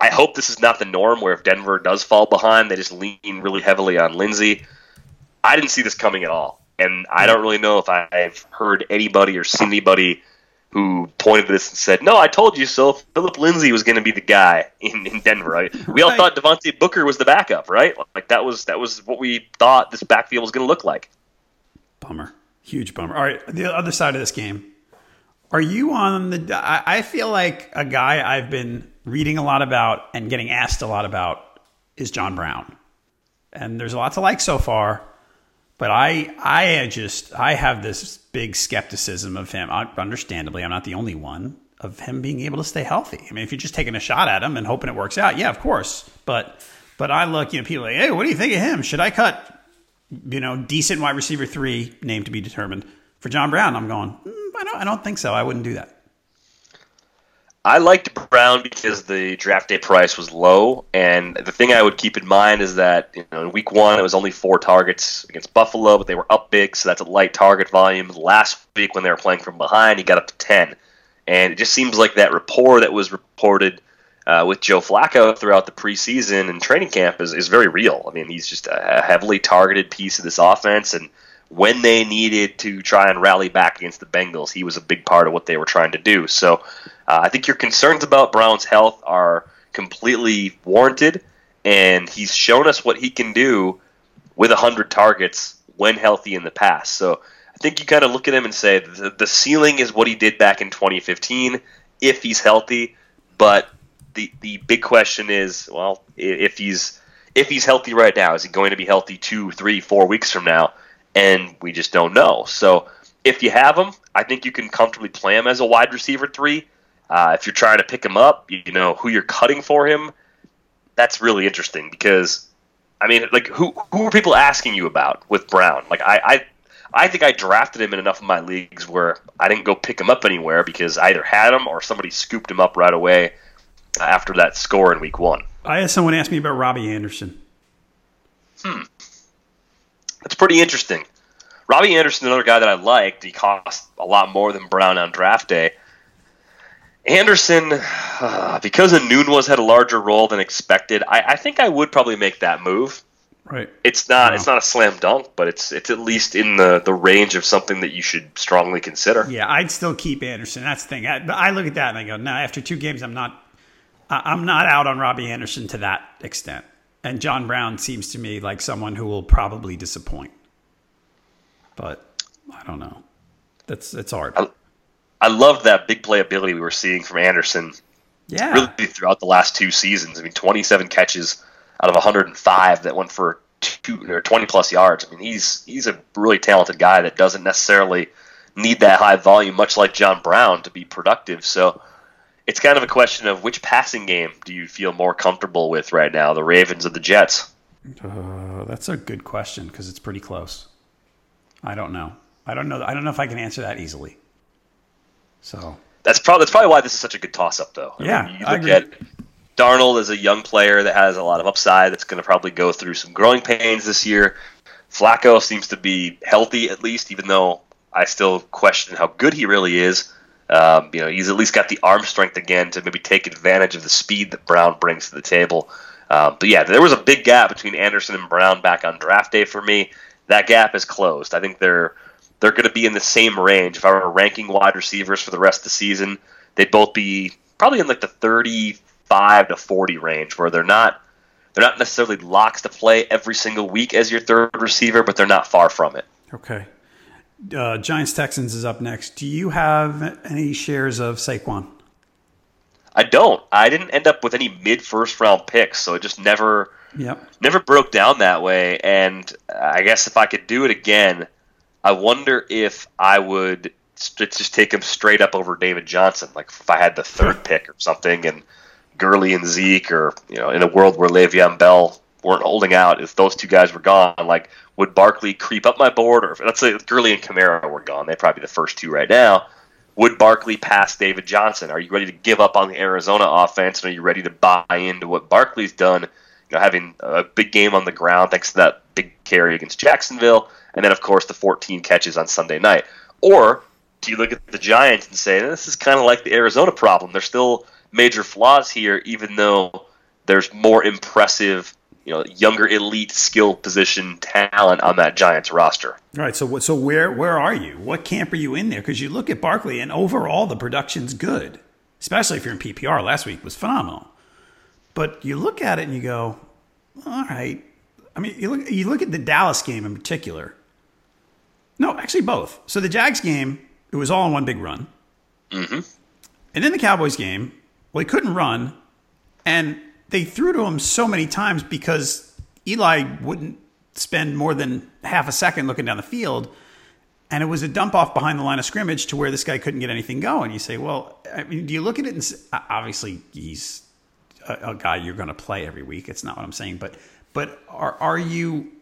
Speaker 3: I hope this is not the norm where if Denver does fall behind, they just lean really heavily on Lindsay. I didn't see this coming at all. And I don't really know if I've heard anybody or seen anybody who pointed to this and said, "No, I told you so." Philip Lindsay was going to be the guy in, in Denver. Right? We all thought Devontae Booker was the backup, right? Like that was that was what we thought this backfield was going to look like.
Speaker 2: Bummer, huge bummer. All right, the other side of this game. Are you on the? I feel like a guy I've been reading a lot about and getting asked a lot about is John Brown, and there's a lot to like so far. But I, I just, I have this big skepticism of him. Understandably, I'm not the only one of him being able to stay healthy. I mean, if you're just taking a shot at him and hoping it works out, yeah, of course. But, but I look, you know, people like, hey, what do you think of him? Should I cut, you know, decent wide receiver three, name to be determined for John Brown? I'm going, mm, I don't, I don't think so. I wouldn't do that.
Speaker 3: I liked Brown because the draft day price was low, and the thing I would keep in mind is that you know in week one it was only four targets against Buffalo, but they were up big, so that's a light target volume. Last week when they were playing from behind, he got up to ten, and it just seems like that rapport that was reported uh, with Joe Flacco throughout the preseason and training camp is, is very real. I mean, he's just a heavily targeted piece of this offense, and when they needed to try and rally back against the Bengals, he was a big part of what they were trying to do. So uh, I think your concerns about Brown's health are completely warranted, and he's shown us what he can do with 100 targets when healthy in the past. So I think you kind of look at him and say the, the ceiling is what he did back in 2015 if he's healthy, but the the big question is, well, if he's if he's healthy right now, is he going to be healthy two, three, four weeks from now? And we just don't know. So if you have him, I think you can comfortably play him as a wide receiver three. Uh, if you're trying to pick him up, you know who you're cutting for him. That's really interesting because, I mean, like who who are people asking you about with Brown? Like I, I I think I drafted him in enough of my leagues where I didn't go pick him up anywhere because I either had him or somebody scooped him up right away after that score in week one.
Speaker 2: I had someone ask me about Robbie Anderson.
Speaker 3: Hmm. That's pretty interesting. Robbie Anderson, another guy that I liked. He cost a lot more than Brown on draft day. Anderson, uh, because Enunwa had a larger role than expected, I, I think I would probably make that move.
Speaker 2: Right.
Speaker 3: It's not. Wow. It's not a slam dunk, but it's it's at least in the the range of something that you should strongly consider.
Speaker 2: Yeah, I'd still keep Anderson. That's the thing. I, I look at that and I go, no. After two games, I'm not. I'm not out on Robbie Anderson to that extent. And John Brown seems to me like someone who will probably disappoint. But I don't know. That's it's hard.
Speaker 3: I, I loved that big playability we were seeing from Anderson.
Speaker 2: Yeah.
Speaker 3: Really throughout the last two seasons. I mean, 27 catches out of 105 that went for two or 20 plus yards. I mean, he's he's a really talented guy that doesn't necessarily need that high volume, much like John Brown, to be productive. So it's kind of a question of which passing game do you feel more comfortable with right now, the Ravens or the Jets?
Speaker 2: Uh, that's a good question because it's pretty close. I don't know. I don't know. I don't know if I can answer that easily. So
Speaker 3: that's probably that's probably why this is such a good toss up, though.
Speaker 2: I yeah,
Speaker 3: mean, you look at Darnold as a young player that has a lot of upside. That's going to probably go through some growing pains this year. Flacco seems to be healthy at least, even though I still question how good he really is. Um, you know, he's at least got the arm strength again to maybe take advantage of the speed that Brown brings to the table. Um, but yeah, there was a big gap between Anderson and Brown back on draft day for me. That gap is closed. I think they're they're going to be in the same range. If I were ranking wide receivers for the rest of the season, they'd both be probably in like the 35 to 40 range, where they're not they're not necessarily locks to play every single week as your third receiver, but they're not far from it.
Speaker 2: Okay. Uh, Giants Texans is up next. Do you have any shares of Saquon?
Speaker 3: I don't. I didn't end up with any mid first round picks, so it just never
Speaker 2: yep.
Speaker 3: never broke down that way. And I guess if I could do it again, I wonder if I would just take him straight up over David Johnson. Like if I had the third pick or something, and Gurley and Zeke, or you know, in a world where Le'Veon Bell weren't holding out, if those two guys were gone, like would Barkley creep up my board, or if, let's say Gurley and Kamara were gone, they'd probably be the first two right now. Would Barkley pass David Johnson? Are you ready to give up on the Arizona offense, and are you ready to buy into what Barkley's done? You know, having a big game on the ground thanks to that big carry against Jacksonville, and then of course the 14 catches on Sunday night. Or do you look at the Giants and say this is kind of like the Arizona problem? There's still major flaws here, even though there's more impressive you know younger elite skill position talent on that Giants roster.
Speaker 2: All right. So so where where are you? What camp are you in there? Because you look at Barkley and overall the production's good, especially if you're in PPR. Last week was phenomenal, but you look at it and you go, all right. I mean, you look you look at the Dallas game in particular. No, actually both. So the Jags game, it was all in one big run.
Speaker 3: Mm-hmm.
Speaker 2: And then the Cowboys game, well, he couldn't run, and they threw to him so many times because Eli wouldn't spend more than half a second looking down the field. And it was a dump off behind the line of scrimmage to where this guy couldn't get anything going. You say, well, I mean, do you look at it and say, obviously he's a, a guy you're going to play every week. It's not what I'm saying, but but are are you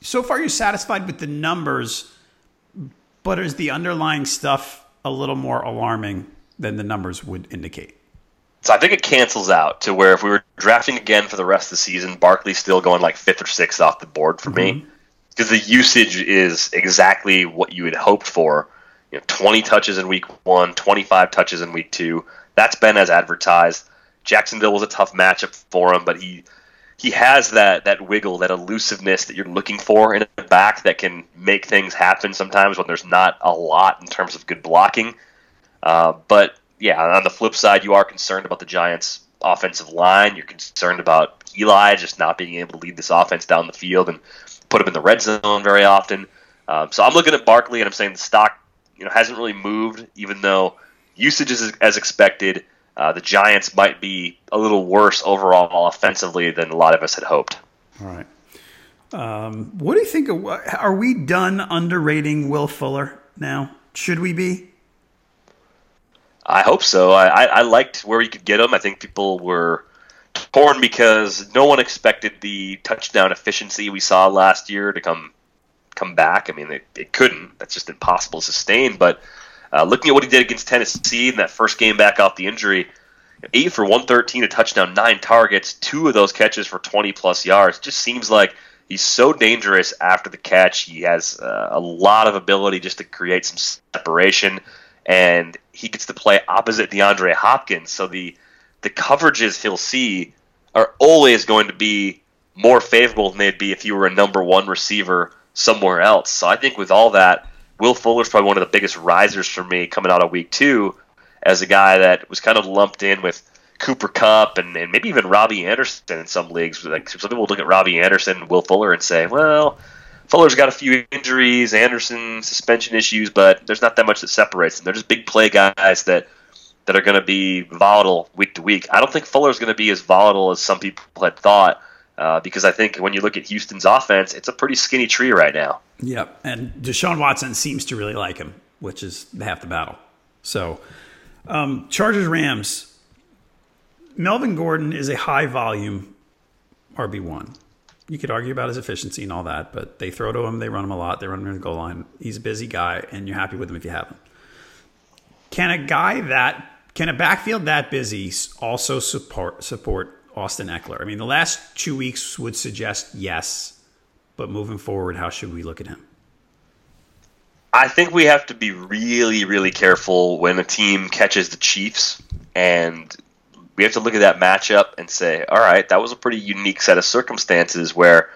Speaker 2: so far you're satisfied with the numbers, but is the underlying stuff a little more alarming than the numbers would indicate?
Speaker 3: So I think it cancels out to where if we were drafting again for the rest of the season, Barkley's still going like fifth or sixth off the board for mm-hmm. me because the usage is exactly what you had hoped for. You know, 20 touches in week one, 25 touches in week two. That's been as advertised. Jacksonville was a tough matchup for him, but he he has that that wiggle, that elusiveness that you're looking for in a back that can make things happen sometimes when there's not a lot in terms of good blocking. Uh, but yeah, on the flip side, you are concerned about the Giants' offensive line. You're concerned about Eli just not being able to lead this offense down the field and put him in the red zone very often. Um, so I'm looking at Barkley and I'm saying the stock, you know, hasn't really moved, even though usage is as expected. Uh, the Giants might be a little worse overall offensively than a lot of us had hoped.
Speaker 2: All right. Um, what do you think? Of, are we done underrating Will Fuller now? Should we be?
Speaker 3: I hope so. I, I, liked where you could get him. I think people were torn because no one expected the touchdown efficiency we saw last year to come come back. I mean, it, it couldn't. That's just impossible to sustain. But uh, looking at what he did against Tennessee in that first game back off the injury, eight for 113, a touchdown, nine targets, two of those catches for 20 plus yards. Just seems like he's so dangerous after the catch. He has uh, a lot of ability just to create some separation, and he gets to play opposite DeAndre Hopkins. So the the coverages he'll see are always going to be more favorable than they'd be if you were a number one receiver somewhere else. So I think with all that, Will Fuller's probably one of the biggest risers for me coming out of week two as a guy that was kind of lumped in with Cooper Kupp and, and maybe even Robbie Anderson in some leagues. Like some people look at Robbie Anderson and Will Fuller and say, well, Fuller's got a few injuries, Anderson suspension issues, but there's not that much that separates them. They're just big play guys that that are going to be volatile week to week. I don't think Fuller's going to be as volatile as some people had thought. Uh, because I think when you look at Houston's offense, it's a pretty skinny tree right now.
Speaker 2: Yep, and Deshaun Watson seems to really like him, which is half the battle. So, um, Chargers Rams. Melvin Gordon is a high volume RB one. You could argue about his efficiency and all that, but they throw to him, they run him a lot, they run him in the goal line. He's a busy guy, and you're happy with him if you have him. Can a guy that can a backfield that busy also support support Austin Ekeler? I mean, the last two weeks would suggest yes, but moving forward, how should we look at him?
Speaker 3: I think we have to be really, really careful when a team catches the Chiefs, and we have to look at that matchup and say, all right, that was a pretty unique set of circumstances where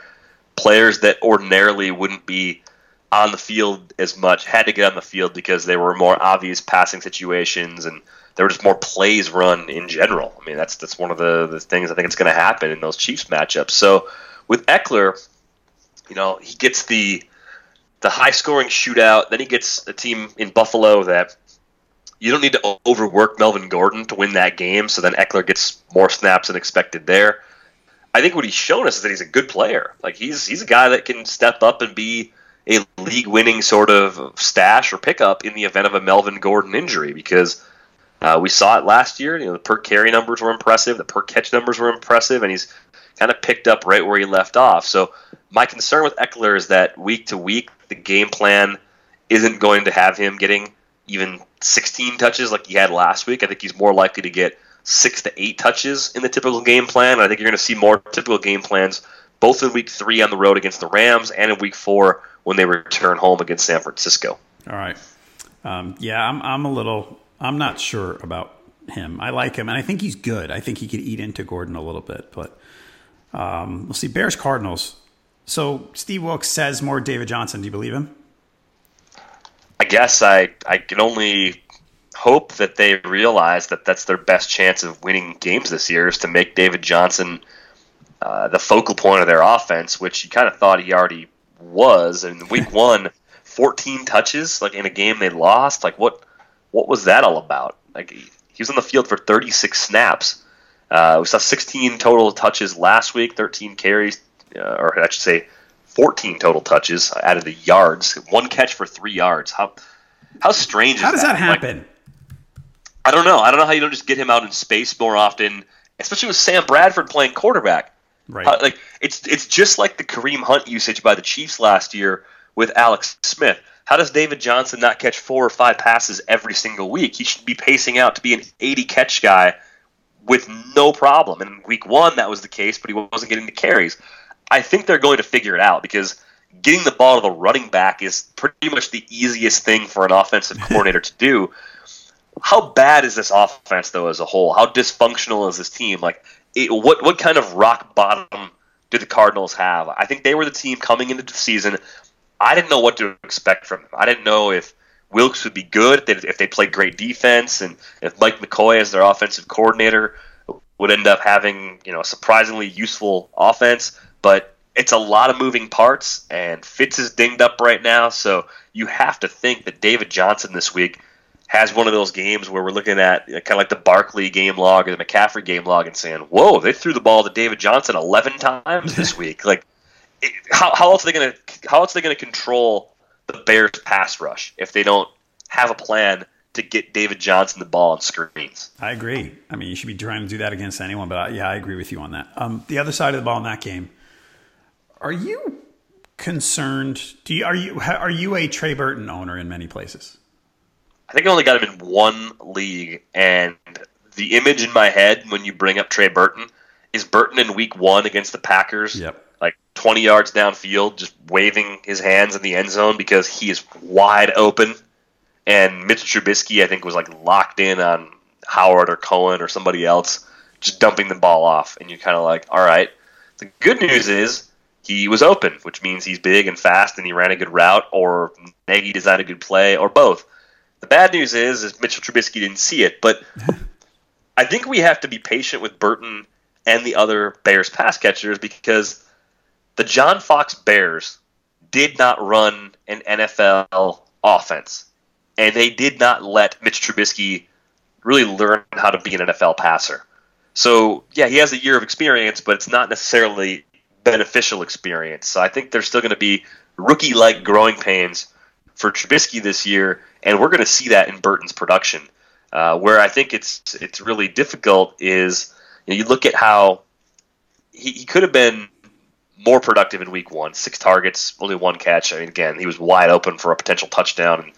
Speaker 3: players that ordinarily wouldn't be on the field as much had to get on the field because they were more obvious passing situations and – there were just more plays run in general. I mean, that's that's one of the, the things I think it's going to happen in those Chiefs matchups. So with Ekeler, you know, he gets the the high scoring shootout. Then he gets a team in Buffalo that you don't need to overwork Melvin Gordon to win that game. So then Ekeler gets more snaps than expected there. I think what he's shown us is that he's a good player. Like he's he's a guy that can step up and be a league winning sort of stash or pickup in the event of a Melvin Gordon injury because uh, we saw it last year. You know, the per carry numbers were impressive, the per catch numbers were impressive, and he's kind of picked up right where he left off. So my concern with Ekeler is that week to week, the game plan isn't going to have him getting even 16 touches like he had last week. I think he's more likely to get six to eight touches in the typical game plan. I think you're going to see more typical game plans both in week three on the road against the Rams and in week four when they return home against San Francisco.
Speaker 2: All right. Um, yeah, I'm, I'm a little I'm not sure about him. I like him, and I think he's good. I think he could eat into Gordon a little bit, but um, we'll see. Bears Cardinals. So Steve Wilks says more David Johnson. Do you believe him?
Speaker 3: I guess I I can only hope that they realize that that's their best chance of winning games this year is to make David Johnson uh, the focal point of their offense, which you kind of thought he already was. In week *laughs* one, 14 touches, like in a game they lost. Like what? what was that all about? Like he, he was on the field for 36 snaps. Uh, we saw 16 total touches last week, 13 carries, uh, or I should say, 14 total touches out of the yards. One catch for three yards. How how strange?
Speaker 2: How does that,
Speaker 3: that
Speaker 2: happen?
Speaker 3: Like, I don't know. I don't know how you don't just get him out in space more often, especially with Sam Bradford playing quarterback.
Speaker 2: Right.
Speaker 3: How, like it's it's just like the Kareem Hunt usage by the Chiefs last year with Alex Smith. How does David Johnson not catch four or five passes every single week? He should be pacing out to be an 80 catch guy with no problem. And in week one, that was the case, but he wasn't getting the carries. I think they're going to figure it out because getting the ball to the running back is pretty much the easiest thing for an offensive *laughs* coordinator to do. How bad is this offense though as a whole? How dysfunctional is this team? Like, it, what what kind of rock bottom do the Cardinals have? I think they were the team coming into the season I didn't know what to expect from them. I didn't know if Wilks would be good, if they played great defense, and if Mike McCoy as their offensive coordinator would end up having you know a surprisingly useful offense. But it's a lot of moving parts, and Fitz is dinged up right now, so you have to think that David Johnson this week has one of those games where we're looking at kind of like the Barkley game log or the McCaffrey game log and saying, "Whoa, they threw the ball to David Johnson 11 times this *laughs* week." Like, it, how, how else are they going to how else are they going to control the Bears pass rush if they don't have a plan to get David Johnson the ball on screens?
Speaker 2: I agree. I mean, you should be trying to do that against anyone, but I, yeah, I agree with you on that. Um, the other side of the ball in that game, are you concerned? Do you are you are you a Trey Burton owner in many places?
Speaker 3: I think I only got him in one league, and the image in my head when you bring up Trey Burton is Burton in Week One against the Packers.
Speaker 2: Yep.
Speaker 3: Like 20 yards downfield, just waving his hands in the end zone because he is wide open. And Mitchell Trubisky, I think, was like locked in on Howard or Cohen or somebody else, just dumping the ball off. And you're kind of like, all right. The good news is he was open, which means he's big and fast and he ran a good route, or Nagy designed a good play, or both. The bad news is, is Mitchell Trubisky didn't see it, but *laughs* I think we have to be patient with Burton and the other Bears pass catchers because the John Fox Bears did not run an NFL offense, and they did not let Mitch Trubisky really learn how to be an NFL passer. So yeah, he has a year of experience, but it's not necessarily beneficial experience. So I think there's still going to be rookie-like growing pains for Trubisky this year, and we're going to see that in Burton's production. Uh, where I think it's it's really difficult is you, know, you look at how he, he could have been more productive in week one. Six targets, only one catch. I mean, again, he was wide open for a potential touchdown, and,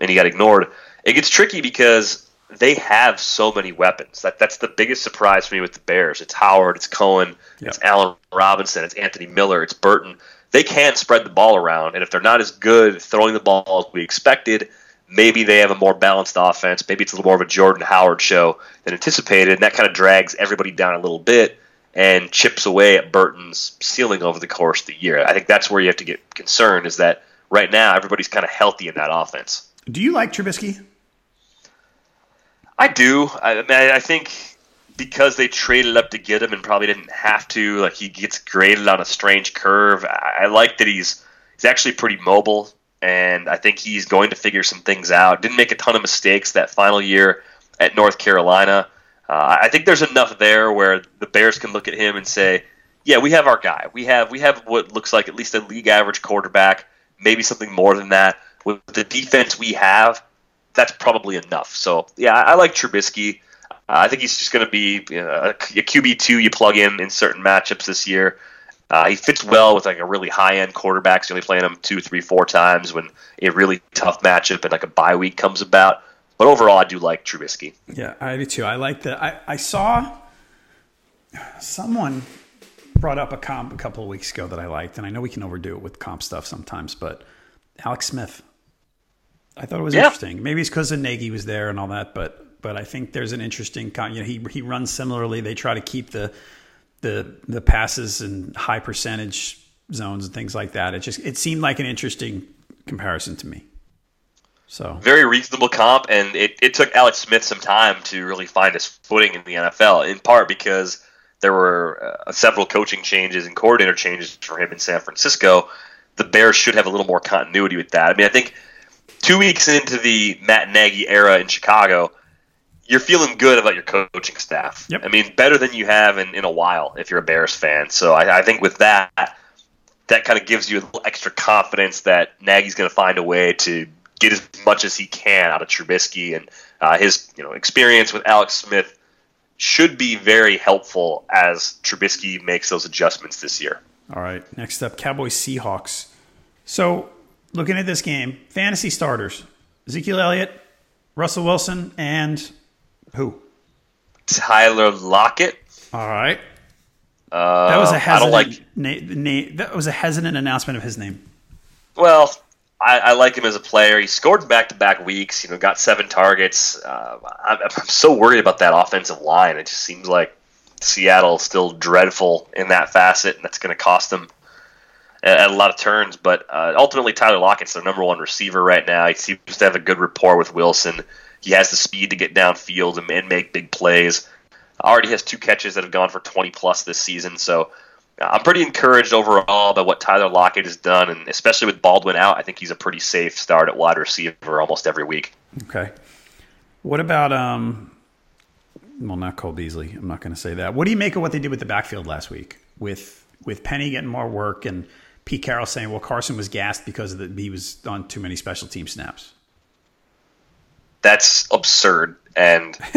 Speaker 3: and he got ignored. It gets tricky because they have so many weapons. That that's the biggest surprise for me with the Bears. It's Howard, it's Cohen, yep. it's Allen Robinson, it's Anthony Miller, it's Burton. They can spread the ball around, and if they're not as good throwing the ball as we expected, maybe they have a more balanced offense. Maybe it's a little more of a Jordan Howard show than anticipated, and that kind of drags everybody down a little bit and chips away at Burton's ceiling over the course of the year. I think that's where you have to get concerned. Is that right now everybody's kind of healthy in that offense.
Speaker 2: Do you like Trubisky?
Speaker 3: I do. I, mean, I think because they traded up to get him and probably didn't have to. Like he gets graded on a strange curve. I, I like that he's he's actually pretty mobile, and I think he's going to figure some things out. Didn't make a ton of mistakes that final year at North Carolina. Uh, I think there's enough there where the Bears can look at him and say, "Yeah, we have our guy. We have we have what looks like at least a league average quarterback, maybe something more than that. With the defense we have, that's probably enough." So yeah, I, like Trubisky. Uh, I think he's just going to be you know, a, a QB two you plug in in certain matchups this year. Uh, he fits well with like a really high end quarterback. So you're only playing him two, three, four times when a really tough matchup and like a bye week comes about. But overall, I do like Trubisky.
Speaker 2: Yeah, I do too. I like that. I, I saw someone brought up a comp a couple of weeks ago that I liked, and I know we can overdo it with comp stuff sometimes, but Alex Smith. I thought it was yeah. interesting. Maybe it's because of Nagy was there and all that, but but I think there's an interesting. You know, he he runs similarly. They try to keep the the the passes and high percentage zones and things like that. It just it seemed like an interesting comparison to me. So
Speaker 3: very reasonable comp, and it, it took Alex Smith some time to really find his footing in the NFL. In part because there were uh, several coaching changes and coordinator changes for him in San Francisco. The Bears should have a little more continuity with that. I mean, I think two weeks into the Matt Nagy era in Chicago, you're feeling good about your coaching staff.
Speaker 2: Yep.
Speaker 3: I mean, better than you have in, in a while if you're a Bears fan. So I, I think with that, that kind of gives you a little extra confidence that Nagy's going to find a way to get as much as he can out of Trubisky and uh, his you know experience with Alex Smith should be very helpful as Trubisky makes those adjustments this year.
Speaker 2: All right, next up, Cowboys Seahawks. So looking at this game, fantasy starters: Ezekiel Elliott, Russell Wilson, and who?
Speaker 3: Tyler Lockett.
Speaker 2: All right.
Speaker 3: Uh,
Speaker 2: that was a hesitant. Like, na- na- that was a hesitant announcement of his name.
Speaker 3: Well, I, I, like him as a player. He scored back to back weeks. You know, got seven targets. Uh, I'm, I'm, so worried about that offensive line. It just seems like Seattle is still dreadful in that facet, and that's going to cost them at, a lot of turns. But uh, ultimately, Tyler Lockett's their number one receiver right now. He seems to have a good rapport with Wilson. He has the speed to get downfield and, and make big plays. Already has two catches that have gone for 20 plus this season. So I'm pretty encouraged overall by what Tyler Lockett has done, and especially with Baldwin out, I think he's a pretty safe start at wide receiver almost every week.
Speaker 2: Okay. What about um? Well, not Cole Beasley. I'm not going to say that. What do you make of what they did with the backfield last week with with Penny getting more work and Pete Carroll saying, "Well, Carson was gassed because the, he was on too many special team snaps."
Speaker 3: That's absurd, and *laughs*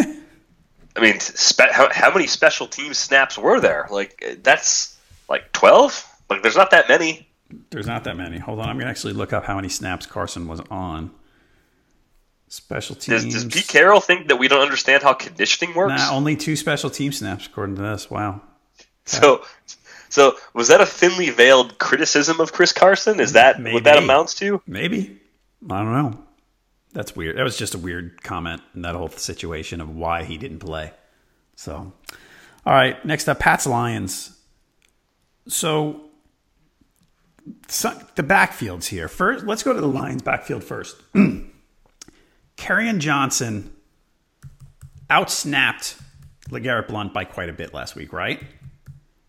Speaker 3: I mean, spe- how, how many special team snaps were there? Like that's like twelve. Like there's not that many.
Speaker 2: There's not that many. Hold on, I'm going to actually look up how many snaps Carson was on. Special teams.
Speaker 3: Does, does Pete Carroll think that we don't understand how conditioning works?
Speaker 2: Nah, only two special team snaps according to this. Wow.
Speaker 3: So, so was that a thinly veiled criticism of Chris Carson? Is that
Speaker 2: Maybe.
Speaker 3: what that amounts to?
Speaker 2: Maybe. I don't know. That's weird. That was just a weird comment in that whole situation of why he didn't play. So, all right. Next up, Pat's Lions. So, so the backfields here. First, let's go to the Lions backfield first. *clears throat* Kerryon Johnson outsnapped LeGarrette Blunt by quite a bit last week, right?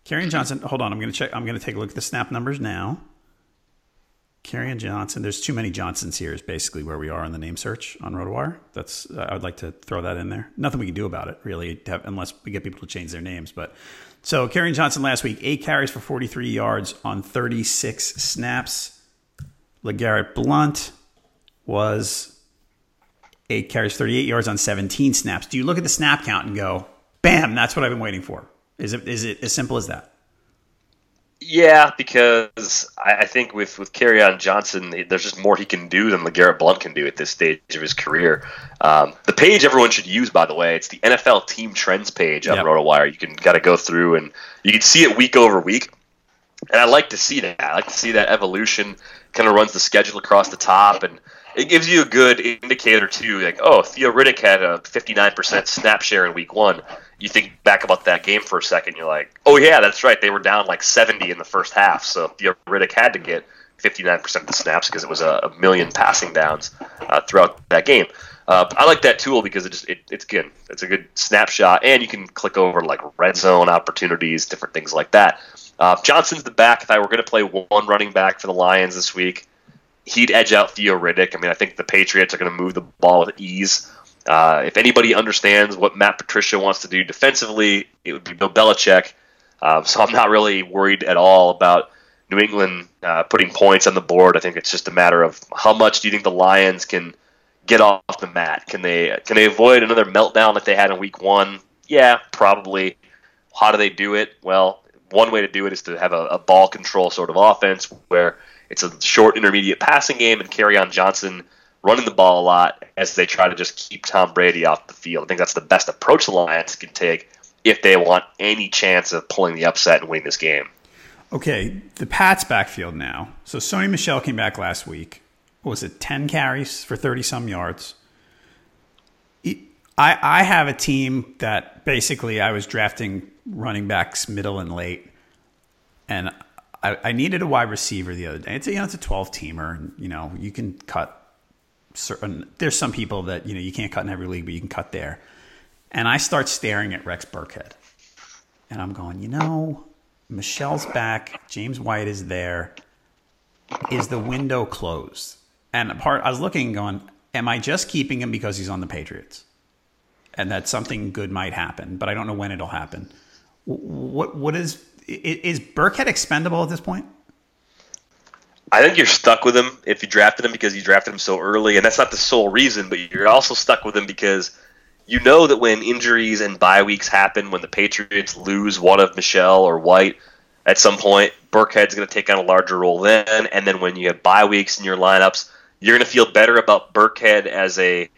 Speaker 2: Kerryon Johnson, hold on, I'm going to check. I'm going to take a look at the snap numbers now. Kerryon Johnson. There's too many Johnsons here. Is basically where we are on the name search on RotoWire. That's I would like to throw that in there. Nothing we can do about it really, unless we get people to change their names. But so Kerryon Johnson last week, eight carries for 43 yards on 36 snaps. LeGarrette Blunt was eight carries, 38 yards on 17 snaps. Do you look at the snap count and go, "Bam, that's what I've been waiting for"? Is it is it as simple as that?
Speaker 3: Yeah, because I, I think with with on Johnson, there's just more he can do than LeGarrette Blunt can do at this stage of his career. Um, the page everyone should use, by the way, it's the NFL Team Trends page on yep. RotoWire. You can got to go through and you can see it week over week. And I like to see that. I like to see that evolution. Kind of runs the schedule across the top, and it gives you a good indicator too. Like, oh, Theo Riddick had a 59% snap share in week one you think back about that game for a second, you're like, oh yeah, that's right. They were down like 70 in the first half, so Theo Riddick had to get 59% of the snaps because it was a, million passing downs uh, throughout that game. Uh, I like that tool because it just it, it's good. It's a good snapshot, and you can click over like red zone opportunities, different things like that. Uh, Johnson's the back. If I were going to play one running back for the Lions this week, he'd edge out Theo Riddick. I mean, I think the Patriots are going to move the ball with ease. Uh, if anybody understands what Matt Patricia wants to do defensively, it would be Bill Belichick. Um, so I'm not really worried at all about New England uh, putting points on the board. I think it's just a matter of how much do you think the Lions can get off the mat? Can they can they avoid another meltdown like they had in Week One? Yeah, probably. How do they do it? Well, one way to do it is to have a, a ball control sort of offense where it's a short intermediate passing game and Kerryon Johnson – running the ball a lot as they try to just keep Tom Brady off the field. I think that's the best approach the Lions can take if they want any chance of pulling the upset and winning this game.
Speaker 2: Okay, the Pats backfield now. So Sony Michel came back last week. What was it 10 carries for 30 some yards? I, I have a team that basically I was drafting running backs middle and late, and I, I needed a wide receiver the other day. It's a, you know, it's a 12 teamer, you know you can cut certain there's some people that you know you can't cut in every league, but you can cut there. And I start staring at Rex Burkhead, and I'm going, you know, Michel's back, James White is there. Is the window closed? And part I was looking, going, am I just keeping him because he's on the Patriots, and that something good might happen, but I don't know when it'll happen. What what is is Burkhead expendable at this point?
Speaker 3: I think you're stuck with him if you drafted him because you drafted him so early, and that's not the sole reason. But you're also stuck with him because you know that when injuries and bye weeks happen, when the Patriots lose one of Michel or White at some point, Burkhead's going to take on a larger role then. And then when you have bye weeks in your lineups, you're going to feel better about Burkhead as a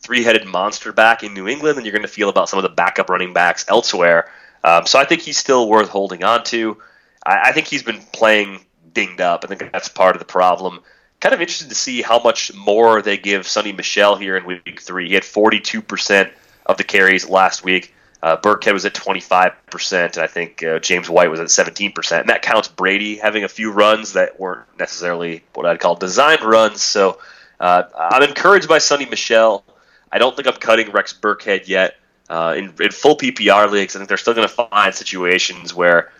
Speaker 3: three-headed monster back in New England than you're going to feel about some of the backup running backs elsewhere. Um, so I think he's still worth holding on to. I, I think he's been playing dinged up. I think that's part of the problem. Kind of interested to see how much more they give Sony Michel here in week three. He had 42% of the carries last week. Uh, Burkhead was at 25%, and I think uh, James White was at 17%. And that counts Brady having a few runs that weren't necessarily what I'd call designed runs. So uh, I'm encouraged by Sony Michel. I don't think I'm cutting Rex Burkhead yet. Uh, in, in full PPR leagues, I think they're still going to find situations where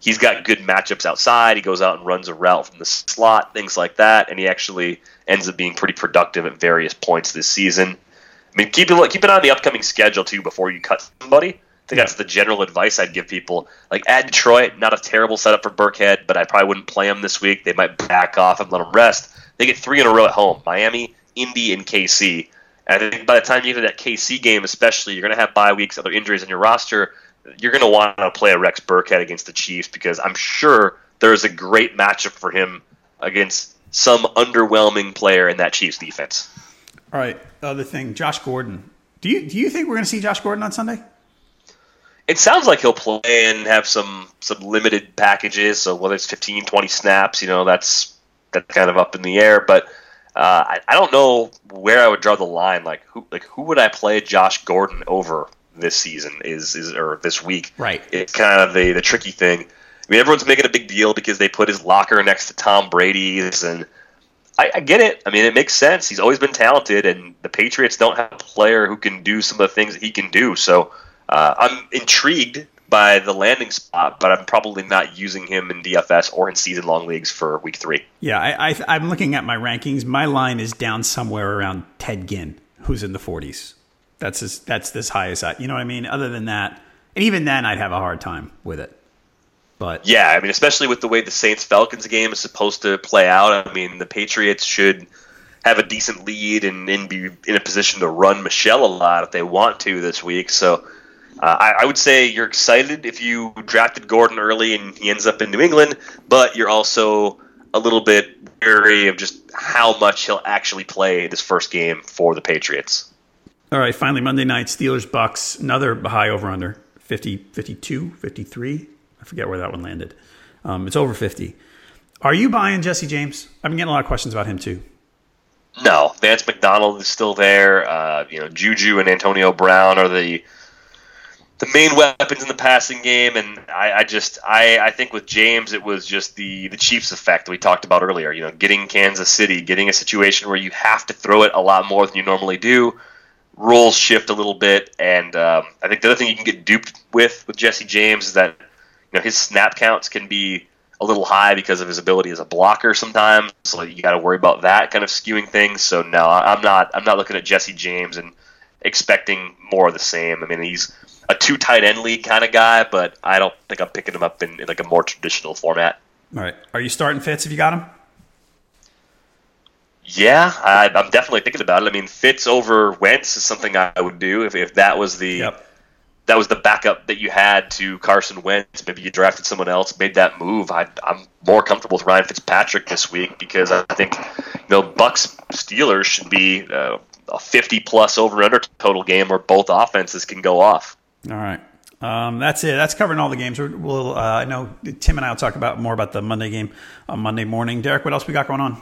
Speaker 3: he's got good matchups outside. He goes out and runs a route from the slot, things like that, and he actually ends up being pretty productive at various points this season. I mean, keep it keep an eye on the upcoming schedule too before you cut somebody. I think yeah. that's the general advice I'd give people. Like at Detroit, not a terrible setup for Burkhead, but I probably wouldn't play him this week. They might back off and let him rest. They get three in a row at home: Miami, Indy, and KC. And I think by the time you get to that KC game, especially, you're going to have bye weeks, other injuries on your roster. You're going to want to play a Rex Burkhead against the Chiefs because I'm sure there is a great matchup for him against some underwhelming player in that Chiefs defense.
Speaker 2: All right, other thing, Josh Gordon. Do you do you think we're going to see Josh Gordon on Sunday?
Speaker 3: It sounds like he'll play and have some some limited packages. So whether it's 15, 20 snaps, you know, that's that's kind of up in the air. But uh, I, I don't know where I would draw the line. Like who like who would I play Josh Gordon over this season? Is is or this week?
Speaker 2: Right.
Speaker 3: It's kind of the the tricky thing. I mean, everyone's making a big deal because they put his locker next to Tom Brady's and I, I, get it. I mean, it makes sense. He's always been talented, and the Patriots don't have a player who can do some of the things that he can do. So uh, I'm intrigued by the landing spot, but I'm probably not using him in DFS or in season long leagues for week three.
Speaker 2: Yeah, I, I, I'm looking at my rankings. My line is down somewhere around Ted Ginn, who's in the 40s. That's as, that's as high as I. You know what I mean? Other than that, and even then, I'd have a hard time with it. But
Speaker 3: yeah, I mean, especially with the way the Saints Falcons game is supposed to play out. I mean, the Patriots should have a decent lead and, and be in a position to run Michel a lot if they want to this week. So uh, I, I, would say you're excited if you drafted Gordon early and he ends up in New England, but you're also a little bit wary of just how much he'll actually play this first game for the Patriots.
Speaker 2: All right, finally Monday night Steelers Bucks, another high over under 50 52, 53. I forget where that one landed. Um, it's over 50. Are you buying Jesse James? I've been getting a lot of questions about him too.
Speaker 3: No, Vance McDonald is still there. Uh, you know, Juju and Antonio Brown are the the main weapons in the passing game, and I, I just I, I think with James it was just the the Chiefs effect that we talked about earlier. You know, getting Kansas City, getting a situation where you have to throw it a lot more than you normally do. Rules shift a little bit, and um, I think the other thing you can get duped with with Jesse James is that you know his snap counts can be a little high because of his ability as a blocker sometimes. So you got to worry about that kind of skewing things. So no, I'm not. I'm not looking at Jesse James and expecting more of the same. I mean, he's a two tight end league kind of guy, but I don't think I'm picking him up in, in like a more traditional format.
Speaker 2: All right, are you starting Fitz if you got him?
Speaker 3: Yeah, I, am definitely thinking about it. I mean, Fitz over Wentz is something I would do if, if that was the yep that was the backup that you had to Carson Wentz. Maybe you drafted someone else, made that move. I, am more comfortable with Ryan Fitzpatrick this week because I think you know Bucks Steelers should be uh, a 50 plus over under total game where both offenses can go off.
Speaker 2: All right. Um, that's it. That's covering all the games. We'll, uh, I know Tim and I will talk about more about the Monday game on Monday morning. Derek, what else we got going on?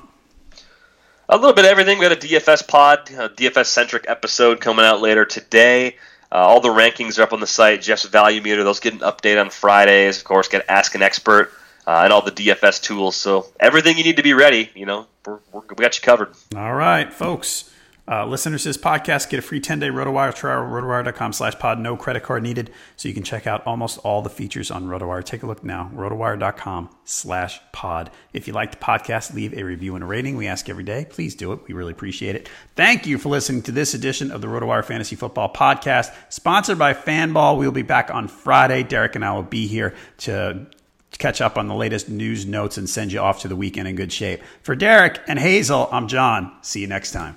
Speaker 3: A little bit of everything. We got a DFS pod, a DFS centric episode coming out later today. Uh, all the rankings are up on the site. Jeff's value meter, those get an update on Fridays. Of course, get Ask an Expert uh, and all the DFS tools. So everything you need to be ready, you know, we're, we're, we got you covered.
Speaker 2: All right, folks. Uh, listeners to this podcast get a free 10-day RotoWire trial, rotowire.com slash pod. No credit card needed, so you can check out almost all the features on RotoWire. Take a look now, rotowire.com slash pod. If you like the podcast, leave a review and a rating. We ask every day. Please do it. We really appreciate it. Thank you for listening to this edition of the RotoWire Fantasy Football Podcast, sponsored by Fanball. We'll be back on Friday. Derek and I will be here to catch up on the latest news notes and send you off to the weekend in good shape. For Derek and Hazel, I'm John. See you next time.